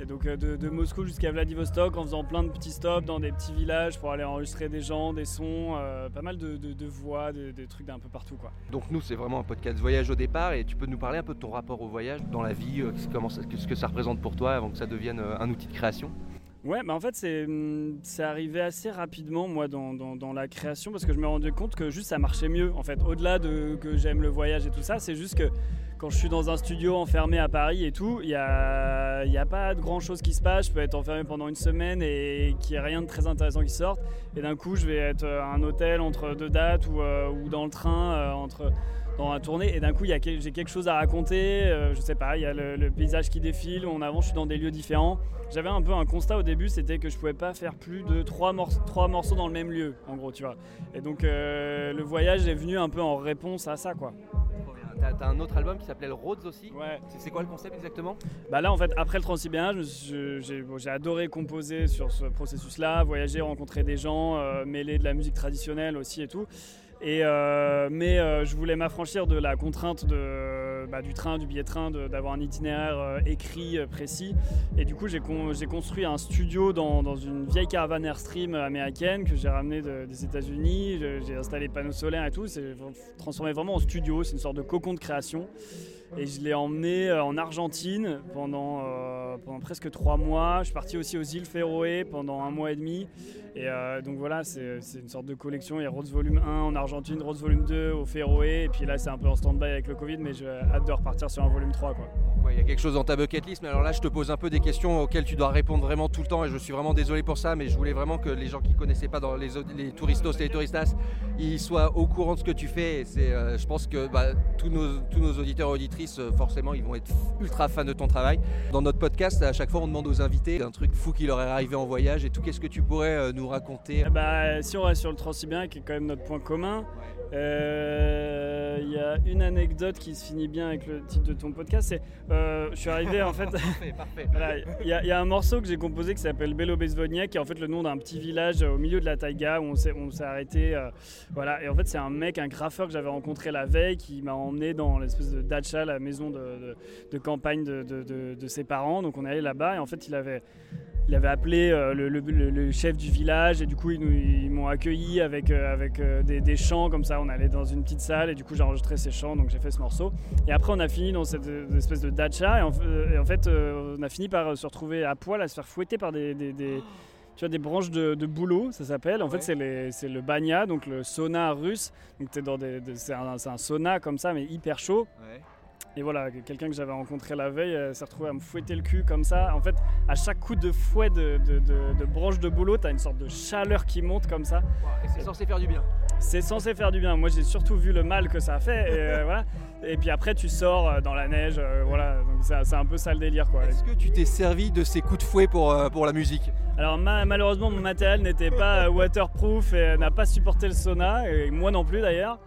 Et donc euh, de, de Moscou jusqu'à Vladivostok en faisant plein de petits stops dans des petits villages pour aller enregistrer des gens, des sons, euh, pas mal de, de- de voix, de- des trucs d'un peu partout quoi. Donc nous c'est vraiment un podcast voyage au départ et tu peux nous parler un peu de ton rapport au voyage dans la vie, euh, comment ça- ce que ça représente pour toi avant que ça devienne un outil de création Ouais, bah en fait, c'est hum, c'est arrivé assez rapidement, moi, dans, dans- la création, parce que je me rendais compte que juste ça marchait mieux. En fait, au-delà de que j'aime le voyage et tout ça, c'est juste que quand je suis dans un studio enfermé à Paris et tout, il n'y a, a pas de grand-chose qui se passe. Je peux être enfermé pendant une semaine et qu'il n'y ait rien de très intéressant qui sorte. Et d'un coup, je vais être à un hôtel entre deux dates ou, euh, ou dans le train euh, entre dans la tournée et d'un coup j'ai quelque chose à raconter euh, je sais pas il y a le, le paysage qui défile on avance je suis dans des lieux différents. J'avais un peu un constat au début c'était que je pouvais pas faire plus de trois, morce- trois morceaux dans le même lieu en gros tu vois. Et donc euh, le voyage est venu un peu en réponse à ça quoi. T'as un autre album qui s'appelait le Rhodes aussi ouais. C'est- quoi le concept exactement? Bah là en fait après le Transsibérien j'ai bon, adoré composer sur ce processus là, voyager, rencontrer des gens, euh, mêler de la musique traditionnelle aussi et tout. Euh, mais euh, je voulais m'affranchir de la contrainte bah, du train, du billet train, d'avoir un itinéraire euh, écrit précis. Et du coup j'ai con- j'ai construit un studio dans, une vieille caravane Airstream américaine que j'ai ramené de- des États-Unis. J'ai installé panneaux solaires et tout. C'est transformé vraiment en studio. C'est une sorte de cocon de création. Et je l'ai emmené euh, en Argentine pendant, euh, pendant presque trois mois. Je suis parti aussi aux îles Féroé pendant un mois et demi. Et euh, donc voilà, c'est une sorte de collection. Il y a Rhodes Volume 1 en Argentine, Rhodes Volume 2 au Féroé. Et puis là, c'est un peu en stand-by avec le Covid, mais j'ai hâte de repartir sur un volume 3. Quoi. Ouais, il y a quelque chose dans ta bucket list, mais alors là je te pose un peu des questions auxquelles tu dois répondre vraiment tout le temps et je suis vraiment désolé pour ça, mais je voulais vraiment que les gens qui connaissaient pas dans les, les touristos et les touristas, ils soient au courant de ce que tu fais. Et euh, je pense que bah, tous, nos, tous nos auditeurs et auditrices, euh, forcément, ils vont être ultra fans de ton travail. Dans notre podcast, à chaque fois, on demande aux invités un truc fou qui leur est arrivé en voyage et tout. Qu'est-ce que tu pourrais euh, nous raconter? Eh bah, si on reste sur le Transsibérien, qui est quand même notre point commun, il y a une anecdote qui se finit bien avec le titre de ton podcast. C'est, euh, je suis arrivé en fait. (laughs) Parfait, parfait. Voilà, Il y, a- il y a un morceau que j'ai composé qui s'appelle Belo Bezvonia, qui est en fait le nom d'un petit village au milieu de la taïga où on s'est, on s'est arrêté. euh, voilà, et en fait, c'est un mec, un graffeur que j'avais rencontré la veille qui m'a emmené dans l'espèce de dacha, la maison de, de- de campagne de- de ses parents. Donc on est allé là-bas et en fait, il avait. Il avait appelé euh, le, le- le- le chef du village et du coup ils, m'ont accueilli avec, euh, avec euh, des, des chants comme ça. On allait dans une petite salle et du coup j'ai enregistré ces chants donc j'ai fait ce morceau. Et après on a fini dans cette espèce de dacha et en, f- et en fait on a fini par se retrouver à poil à se faire fouetter par des, des- des- tu vois, des branches de, de bouleau, ça s'appelle. En Ouais. fait c'est le banya, donc le sauna russe. Donc t'es dans des, des- c'est un, sauna comme ça mais hyper chaud. Ouais. Et voilà, quelqu'un que j'avais rencontré la veille euh, s'est retrouvé à me fouetter le cul comme ça. En fait, à chaque coup de fouet de, de, de- de branche de boulot, t'as une sorte de chaleur qui monte comme ça. Et c'est censé faire du bien. C'est censé faire du bien. Moi, j'ai surtout vu le mal que ça a fait. Et, euh, (laughs) voilà. et puis après, tu sors euh, dans la neige. euh, voilà. Donc, c'est un peu ça le délire. Quoi. Est-ce que tu t'es servi de ces coups de fouet pour, pour la musique? Alors, ma- malheureusement, mon matériel n'était pas waterproof et n'a pas supporté le sauna. Et moi non plus d'ailleurs.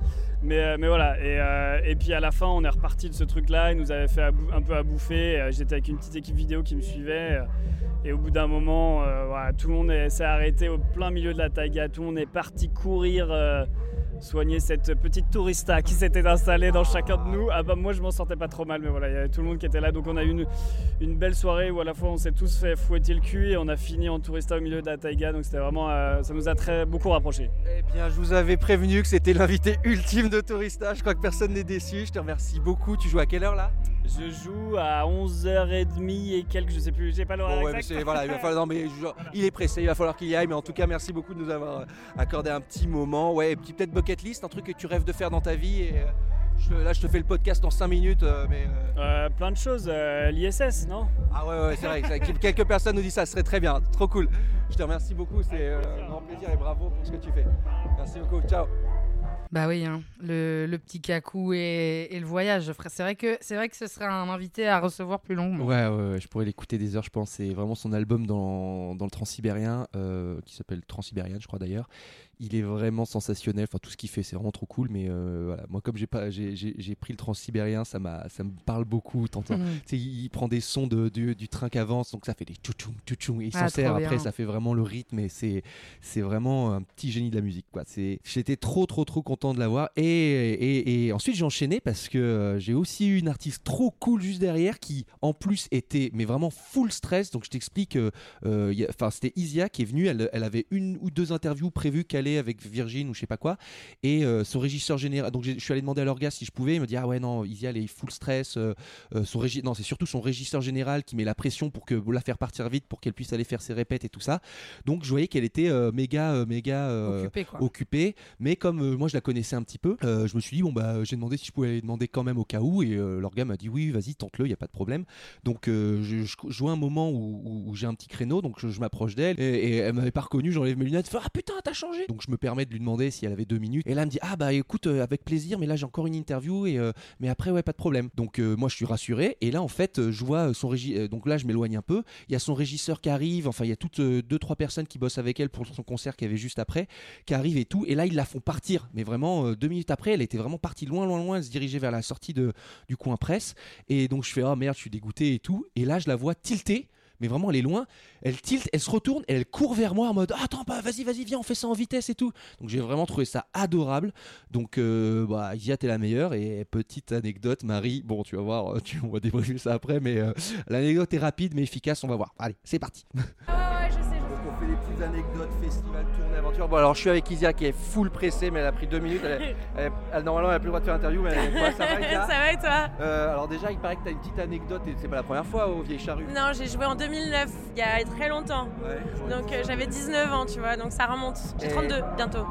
Mais, euh, mais voilà, et, euh, et puis à la fin, on est reparti de ce truc-là. Il nous avait fait un peu à bouffer. Euh, J'étais avec une petite équipe vidéo qui me suivait. Et au bout d'un moment, tout le monde est- s'est arrêté au plein milieu de la taïga. Tout le monde est parti courir, soigner cette petite tourista qui s'était installée dans chacun de nous. Ah bah moi, je m'en sortais pas trop mal, mais voilà, il y avait tout le monde qui était là. Donc on a eu une, une belle soirée où à la fois on s'est tous fait fouetter le cul et on a fini en tourista au milieu de la taïga. Donc c'était vraiment, euh, ça nous a très beaucoup rapprochés. Eh bien, je vous avais prévenu que c'était l'invité ultime de Tourista. Je crois que personne n'est déçu. Je te remercie beaucoup. Tu joues à quelle heure là? Je joue à 11h30 et quelques, je sais plus, j'ai pas l'horaire Bon, ouais, mais exact. voilà, il va falloir. Non, mais je- il est pressé. Il va falloir qu'il y aille. Mais en tout cas, merci beaucoup de nous avoir euh, accordé un petit moment. Ouais, peut-être bucket list, un truc que tu rêves de faire dans ta vie. Et euh, je- là, je te fais le podcast en 5 minutes, euh, mais. euh, Euh, plein de choses, euh, l'ISS, non? Ah ouais, ouais, c'est vrai. vrai que Quelques personnes nous disent ça, ce serait très bien. Trop cool. Je te remercie beaucoup. C'est euh, un grand plaisir et bravo pour ce que tu fais. Merci beaucoup. Ciao. Bah oui, hein, le, le petit cacou et, et le voyage. frère. C'est vrai que c'est vrai que ce serait un invité à recevoir plus longuement. Ouais, ouais, ouais, je pourrais l'écouter des heures, je pense. C'est vraiment son album dans, dans le Transsibérien, euh, qui s'appelle Transsibérien, je crois d'ailleurs. Il est vraiment sensationnel. Enfin, tout ce qu'il fait, c'est vraiment trop cool. Mais euh, voilà, moi, comme j'ai pas, j'ai, pris le Transsibérien, ça m'a, ça me parle beaucoup. Sais, il, prend des sons de, du, du train qui avance, donc ça fait des tchou-tchou, tchou-tchou, et il Ah, s'en sert après. Ça fait vraiment le rythme et c'est, c'est vraiment un petit génie de la musique, quoi. C'est, j'étais trop, trop, trop content de l'avoir. Et, et, et ensuite, j'ai enchaîné parce que euh, j'ai aussi eu une artiste trop cool juste derrière qui, en plus, était mais vraiment full stress. Donc, je t'explique. euh, euh, Enfin, c'était Isia qui est venue. Elle, elle avait une ou deux interviews prévues avec Virgin ou je sais pas quoi. Et euh, son régisseur général. Donc, je suis allé demander à leur gars si je pouvais. Il me dit ah ouais non, Isia elle est full stress. euh, euh, son régi- non, c'est surtout son régisseur général qui met la pression pour que la faire partir vite pour qu'elle puisse aller faire ses répètes et tout ça. Donc, je voyais qu'elle était méga, méga occupée. Mais comme moi je la connaissais un petit peu, je me suis dit bon bah j'ai demandé si je pouvais aller demander quand même au cas où et leur gars m'a dit oui vas-y tente-le, il y a pas de problème. Donc je, je, je vois un moment où, où- où j'ai un petit créneau, donc je, je m'approche d'elle et, et elle m'avait pas reconnu, j'enlève mes lunettes, fait, ah putain t'as changé. Donc je me permets de lui demander si elle avait deux minutes et là elle me dit ah bah écoute euh, avec plaisir mais là j'ai encore une interview et euh, mais après ouais pas de problème. Donc euh, moi je suis rassuré et là en fait je vois son régisseur, donc là je m'éloigne un peu, il y a son régisseur qui arrive, enfin il y a toutes deux trois personnes qui bossent avec elle pour son concert qu'il y avait juste après qui arrive et tout. Et là, ils la font partir. Mais vraiment, deux minutes après, elle était vraiment partie loin, loin, loin. Se dirigeait vers la sortie de, du coin presse. Et donc, je fais, oh merde, je suis dégoûté et tout. Et là, je la vois tilter. Mais vraiment, elle est loin. Elle tilte, elle se retourne et elle court vers moi en mode Attends, bah, vas-y, vas-y, viens, on fait ça en vitesse et tout. Donc, j'ai vraiment trouvé ça adorable. Donc, euh, bah, la meilleure. Et petite anecdote, Marie, bon, tu vas voir, euh, tu, on va ça après. Mais euh, l'anecdote est rapide mais efficace. On va voir. Allez, c'est parti. (laughs) Fait des petites anecdotes, festival, tournée, aventure. Bon alors je suis avec Isia qui est full pressée mais elle a pris deux minutes. Elle, elle- elle- normalement elle a plus le droit de faire interview mais elle, ouais, ça va Isia (laughs) Ça va et toi? Euh, Alors déjà il paraît que tu as une petite anecdote et c'est pas la première fois au Vieille Charrue. Non, j'ai joué en 2009, il y a très longtemps. Ouais. Donc euh, j'avais 19 ans, tu vois, donc ça remonte. J'ai Et- 32 bientôt.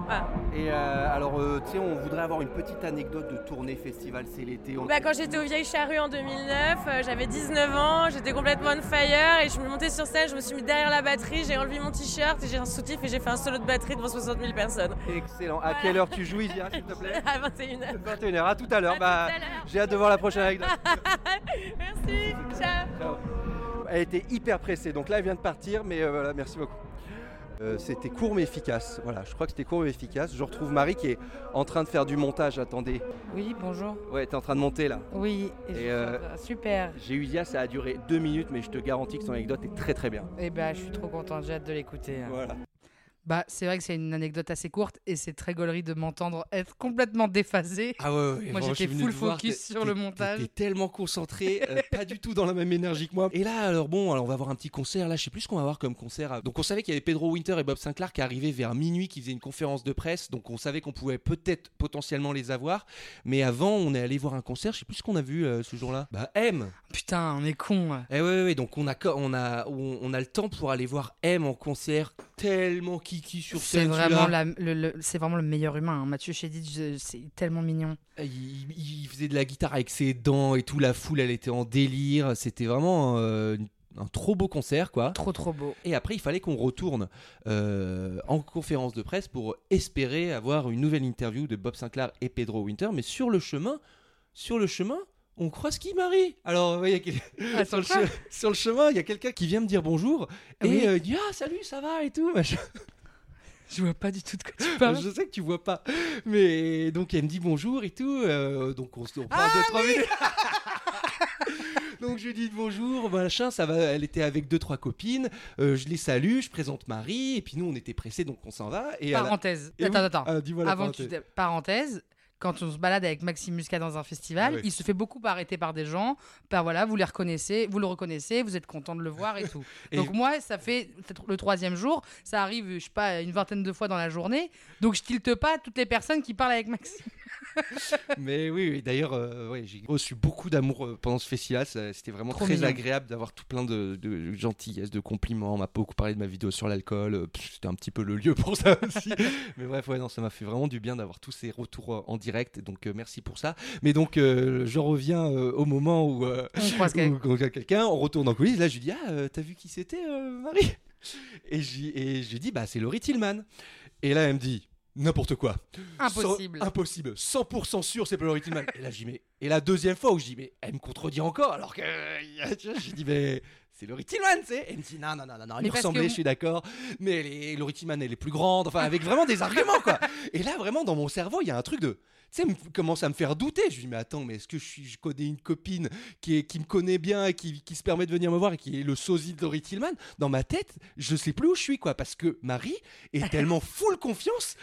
Et euh, alors euh, tu sais on voudrait avoir une petite anecdote de tournée festival, c'est l'été. on- Bah, quand j'étais au Vieille Charrue en 2009, euh, j'avais 19 ans, j'étais complètement on fire et je me montais sur scène, je me suis mis derrière la batterie, j'ai enlevé mon t-shirt et j'ai un soutif et j'ai fait un solo de batterie devant 60 000 personnes. Excellent. À quelle heure tu joues Isia s'il te plaît (laughs) À 21h. 21h, à tout à l'heure. Bah, j'ai hâte de voir la prochaine anecdote. (laughs) Merci, ciao. Ciao. Elle était hyper pressée, donc là elle vient de partir, mais euh, voilà, merci beaucoup. Euh, c'était court mais efficace. Voilà, je crois que c'était court mais efficace. Je retrouve Marie qui est en train de faire du montage. Attendez. Oui, bonjour. Ouais, t'es en train de monter là. Oui, et Et je- euh, super. J'ai eu Isia, ça a duré deux minutes, mais je te garantis que son anecdote est très très bien. Et bah, je suis trop contente, j'ai hâte de l'écouter. hein. Voilà. Bah, c'est vrai que c'est une anecdote assez courte et c'est très gaulerie de m'entendre être complètement déphasé. Ah ouais, ouais, Moi, j'étais full voir, focus sur le montage. T'es tellement concentré, euh, (laughs) pas du tout dans la même énergie que moi. Et là, alors bon, alors on va avoir un petit concert. Là, je sais plus ce qu'on va avoir comme concert. Donc, on savait qu'il y avait Pedro Winter et Bob Sinclair qui arrivaient vers minuit, qui faisaient une conférence de presse. Donc, on savait qu'on pouvait peut-être potentiellement les avoir. Mais avant, on est allé voir un concert. Je sais plus ce qu'on a vu euh, ce jour-là. Bah, M. Putain, on est con. Eh ouais, ouais, ouais, donc on a, on, a, on, on a le temps pour aller voir M en concert tellement kiki sur C'est vraiment, la- le, le- c'est vraiment le meilleur humain. hein. Mathieu Chédid, c'est tellement mignon. Il, il faisait de la guitare avec ses dents et tout. La foule, elle était en délire. C'était vraiment euh, un trop beau concert, quoi. Trop, trop beau. Et après, il fallait qu'on retourne euh, en conférence de presse pour espérer avoir une nouvelle interview de Bob Sinclair et Pedro Winter. Mais sur le chemin, sur le chemin, on croise qui, Marie? Alors, ouais, il y a quel- Ah, (laughs) sur, le sur le che- sur le chemin, il y a quelqu'un qui vient me dire bonjour et Oui. euh, il dit ah salut, ça va et tout. machin. Je vois pas du tout de quoi tu parles. Je sais que tu vois pas, mais donc elle me dit bonjour et tout. euh, donc on se parle Ah, deux trois minutes. (laughs) Donc je lui dis bonjour, machin, ça va. Elle était avec deux trois copines. euh, je les salue, je présente Marie, et puis nous on était pressés, donc on s'en va. Et à la- Parenthèse. Et attends, oui. attends. Ah, dis-moi la Avant que tu parenthèse. Quand on se balade avec Maxime Muscat dans un festival, Ah oui. il se fait beaucoup arrêter par des gens. Par voilà, vous les reconnaissez, vous le reconnaissez, vous êtes content de le voir et (laughs) tout. Et- Donc moi, ça fait le troisième jour, ça arrive, je sais pas, une vingtaine de fois dans la journée. Donc je tilte pas toutes les personnes qui parlent avec Maxime. Mais oui, oui, d'ailleurs, euh, ouais, j'ai reçu beaucoup d'amour euh, pendant ce festival. C'était vraiment Trop très mignon. agréable d'avoir tout plein de, de gentillesse, de compliments. On m'a beaucoup parlé de ma vidéo sur l'alcool. euh, C'était un petit peu le lieu pour ça (laughs) aussi. Mais bref, ouais, non, ça m'a fait vraiment du bien d'avoir tous ces retours en direct. Donc euh, merci pour ça. Mais donc, euh, je reviens au moment où On croise où- quelqu'un. on retourne en coulisses. Là, je lui dis Ah, t'as vu qui c'était, Marie? Et je lui dis Bah, c'est Laurie Tillman. Et là, elle me dit N'importe quoi. Impossible. Impossible. 100% sûr, c'est pas Laurie Tillman. Et là, j'y mets. Et la deuxième fois où je dis, mais elle me contredit encore, alors que. (laughs) J'ai dit, mais. C'est Laurie Tillman, tu sais. Elle me dit, non, non, non, non, parce que ressemblait, vous- je suis d'accord. Mais elle est... Laurie Tillman, elle est plus grande. Enfin, avec vraiment des arguments, quoi. Et là, vraiment, dans mon cerveau, il y a un truc de. Tu sais, me- commence à me faire douter. Je lui dis, mais attends, mais est-ce que je, suis, je connais une copine qui, est, qui me connaît bien et qui, qui se permet de venir me voir et qui est le sosie de Laurie Tillman? Dans ma tête, je sais plus où je suis, quoi. Parce que Marie est (laughs) tellement full confiance.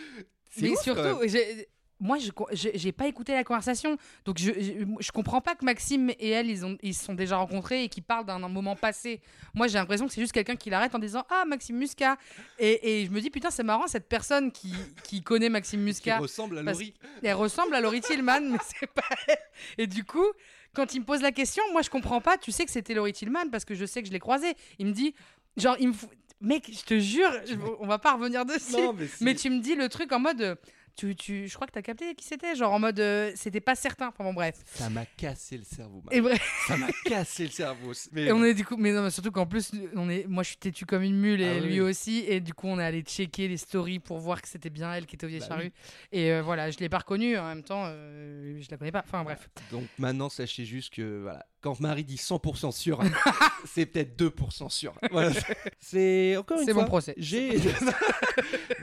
Mais ouf, surtout, j'ai- moi, je j'ai pas écouté la conversation, donc je, je, je comprends pas que Maxime et elle, ils, ont, ils se sont déjà rencontrés et qu'ils parlent d'un moment passé. Moi, j'ai l'impression que c'est juste quelqu'un qui l'arrête en disant Ah, Maxime Muscat. Et, et je me dis Putain, c'est marrant, cette personne qui, qui connaît Maxime qui Muscat. ressemble à Laurie. Elle ressemble à Laurie Tillman, mais c'est pas elle. Et du coup, quand il me pose la question, moi, je comprends pas. Tu sais que c'était Laurie Tillman parce que je sais que je l'ai croisé. Il me dit Genre, il me Mec, je te jure, on va pas revenir dessus. Non, mais si. Mais tu me dis le truc en mode. Tu, tu, je crois que t'as capté qui c'était, genre en mode euh, c'était pas certain. Enfin bon, bref. Ça m'a cassé le cerveau. Et, bref, Ça m'a cassé le cerveau. (laughs) Mais et on est du coup, mais non, mais surtout qu'en plus, on est, moi je suis têtu comme une mule et Ah oui, lui oui. aussi, et du coup on est allé checker les stories pour voir que c'était bien elle qui était au vieille Bah charrue. oui. Et euh, voilà, je l'ai pas reconnue en même temps, euh, je la connais pas. Enfin bref. Donc maintenant, sachez juste que voilà, quand Marie dit 100% sûr, (laughs) c'est peut-être 2% sûr. Voilà. C'est encore une C'est fois. mon procès. J'ai. (laughs)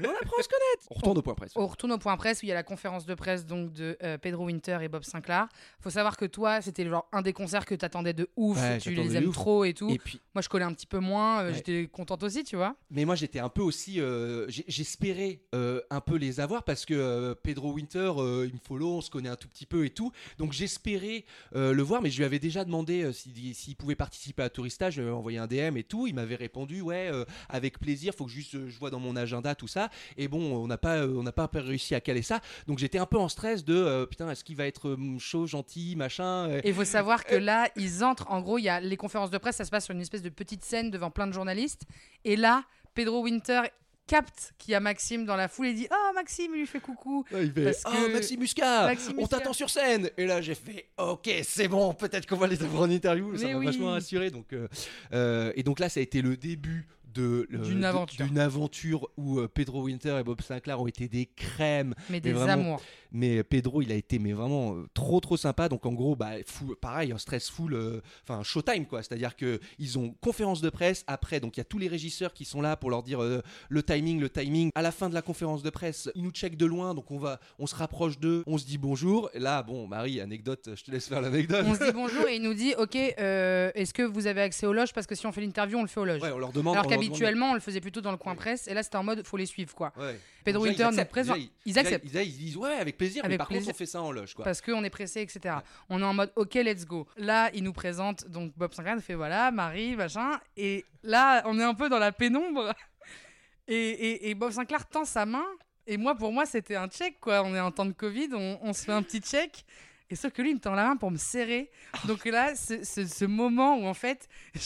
On apprend à se connaître. On retourne au point presse. On retourne au point presse où il y a la conférence de presse donc de euh, Pedro Winter et Bob Sinclair. Faut savoir que toi, c'était genre un des concerts que t'attendais de ouf, Ouais, tu les aimes ouf. trop et tout. Et puis, Moi, je collais un petit peu moins, euh, Ouais. j'étais contente aussi, tu vois. mais moi j'étais un peu aussi. euh, J'espérais un peu les avoir parce que Pedro Winter, il me follow, on se connaît un tout petit peu et tout. Donc j'espérais le voir, mais je lui avais déjà demandé euh, s'il pouvait participer à Tourista. Je lui avais envoyé un DM et tout. Il m'avait répondu Ouais, euh, avec plaisir, faut que juste euh, je vois dans mon agenda tout ça. Et bon, on n'a pas, on n'a pas réussi à caler ça. Donc j'étais un peu en stress de putain, est-ce qu'il va être euh, chaud, gentil, machin Et il faut savoir que là, ils entrent. En gros, il y a les conférences de presse, ça se passe sur une espèce de petite scène devant plein de journalistes. Et là, Pedro Winter capte qu'il y a Maxime dans la foule et dit Oh, Maxime, il lui fait coucou. Ouais, il fait, Parce Ah, que- Maxime Muscat, Maxime on t'attend sur scène. Et là, j'ai fait, ok, c'est bon, peut-être qu'on va les avoir en interview. Ça Mais m'a oui. vachement rassuré. Donc, euh, euh, et donc là, ça a été le début de euh, D'une aventure. d'une aventure où Pedro Winter et Bob Sinclair ont été des crèmes. Mais des vraiment, amours. Mais Pedro, il a été mais vraiment euh, trop trop sympa. Donc en gros, bah, pareil, un stress full, euh, enfin showtime quoi. C'est-à-dire que ils ont conférence de presse après. Donc il y a tous les régisseurs qui sont là pour leur dire euh, le timing, le timing. À la fin de la conférence de presse, ils nous checkent de loin. Donc on va, on se rapproche d'eux, on se dit bonjour. Et là, bon, Marie, anecdote, je te laisse faire l'anecdote. On se dit (laughs) bonjour et il nous dit Ok, est-ce que vous avez accès aux loges? Parce que si on fait l'interview, on le fait aux loges. Ouais, on leur demande. Alors qu'habituellement, on le faisait plutôt dans le coin presse. Et là, c'était en mode faut les suivre quoi. Ouais. Pedro Déjà, Winter nous présente. Déjà, Ils acceptent. déjà, ils disent ouais, avec plaisir. mais Avec par plaisir. contre, on fait ça en loge quoi. parce qu'on est pressé, etc. On est en mode OK, let's go. Là, il nous présente donc Bob Sinclair il fait voilà, Marie, machin. Et là, on est un peu dans la pénombre. (laughs) Et, et- et Bob Sinclair tend sa main. Et moi, pour moi, c'était un check, quoi. On est en temps de Covid, on, on se fait un petit check. Et sauf que lui, il me tend la main pour me serrer. Donc là, c'est ce moment où, en fait, (laughs)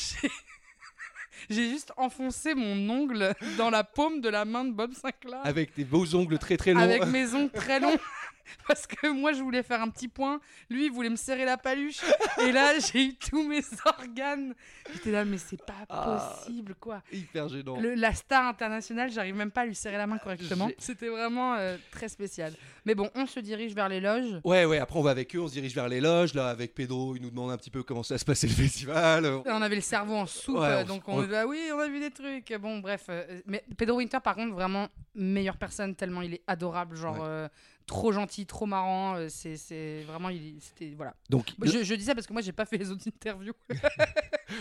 j'ai- juste enfoncé mon ongle dans la paume de la main de Bob Sinclair. Avec tes beaux ongles très très longs. Avec mes ongles très longs. (laughs) (laughs) Parce que moi, je voulais faire un petit point. Lui, il voulait me serrer la paluche. Et là, (laughs) j'ai eu tous mes organes. J'étais là, mais c'est pas Ah. possible, quoi. Hyper gênant. Le- la star internationale, j'arrive même pas à lui serrer la main correctement. J'ai- C'était vraiment euh, très spécial. Mais bon, on se dirige vers les loges. Ouais, ouais, après on va avec eux, on se dirige vers les loges. Là, avec Pedro, il nous demande un petit peu comment ça se passait le festival. On avait le cerveau en soupe, Ouais, euh, on- donc on, on- ah oui, on a vu des trucs. Bon, bref. euh, mais Pedro Winter, par contre, vraiment meilleure personne, tellement il est adorable, genre Ouais. euh, trop gentil, trop marrant. euh, c'est, c'est vraiment, il, c'était voilà. Donc, Je, je dis ça parce que moi, j'ai pas fait les autres (laughs) interviews.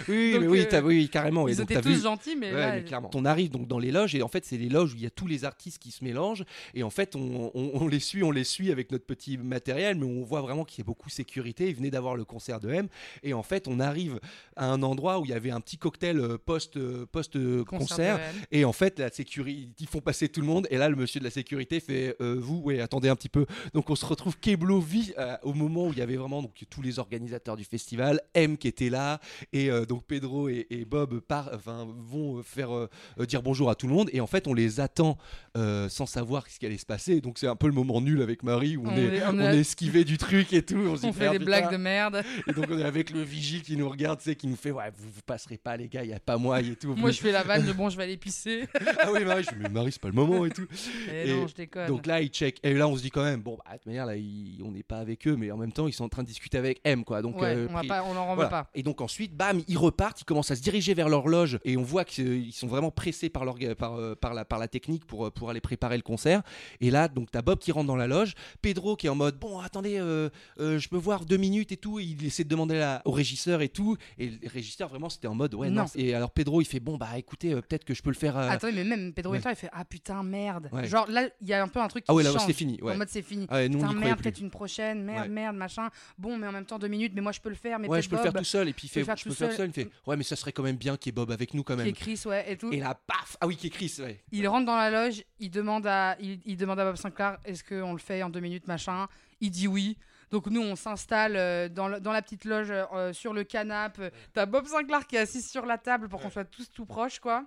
Oui, Donc, mais oui, euh, oui, carrément. Et ils donc, étaient t'as tous vu- gentils, mais Ouais, là, mais clairement. On arrive donc dans les loges et en fait c'est les loges où il y a tous les artistes qui se mélangent et en fait on, on- on les suit, on les suit avec notre petit matériel, mais on voit vraiment qu'il y a beaucoup de sécurité. Ils venaient d'avoir le concert de M et en fait on arrive à un endroit où il y avait un petit cocktail euh, post euh, post euh, Concert et en fait la sécurité ils font passer tout le monde et là le monsieur de la sécurité fait euh, vous ouais attendez un petit peu donc on se retrouve Keblo vit euh, au moment où il y avait vraiment donc tous les organisateurs du festival M qui était là et euh, donc Pedro et, et Bob par, enfin, vont euh, faire euh, euh, dire bonjour à tout le monde et en fait on les attend euh, sans savoir ce qui allait se passer donc c'est un peu le moment nul avec Marie où on, On est, est- on on est- est esquivé du truc et tout on, (laughs) fait des blagues de merde. et donc on est avec le vigile qui nous regarde sais qui nous fait ouais vous, vous passerez pas les gars il y a pas moi et tout Moi, je fais la vanne de bon, je vais aller pisser. ah oui Marie je mais Marie c'est pas le moment et tout Eh non, je déconne. donc là, ils check. Et là, on se dit quand même, bon, bah, de toute manière, là, ils- on n'est pas avec eux, mais en même temps, ils sont en train de discuter avec M, quoi. Donc, Ouais, euh, on va pas- on en voilà. pas. Et donc ensuite, bam, ils repartent, ils commencent à se diriger vers leur loge, et on voit qu'ils sont vraiment pressés par, euh, par, la, par la technique pour, euh, pour aller préparer le concert. Et là, donc, t'as Bob qui rentre dans la loge, Pedro qui est en mode, bon, attendez, euh, euh, je peux voir deux minutes et tout. Et il essaie de demander au régisseur et tout. Et le régisseur, vraiment, c'était en mode, ouais, non. Non. Et alors, Pedro, il fait, bon, bah, écoutez, euh, peut-être que je peux le faire. Attendez, mais même Pedro ouais. Il fait Ah putain, merde. Ouais. Genre là, il y a un peu un truc qui Ah ouais, là, c'est fini, ouais. En mode, c'est fini. Ah nous, putain, merde, peut-être une prochaine, merde, merde, machin. Bon, mais en même temps, deux minutes, mais moi, je peux le faire. Mais ouais, je peux le faire tout seul. Et puis il fait, faire je tout peux le faire seul. tout seul. Il fait, ouais, mais ça serait quand même bien qu'il y ait Bob avec nous quand même. Qui est Chris, ouais, et tout. Et là, paf Ah oui, qui est Chris, ouais. Il rentre dans la loge, il demande à, il, il demande à Bob Sinclair est-ce qu'on le fait en deux minutes, machin? Il dit oui. Donc nous, on s'installe euh, dans, dans la petite loge euh, sur le canapé. T'as Bob Sinclair qui est assis sur la table pour qu'on soit tous tout proches, quoi.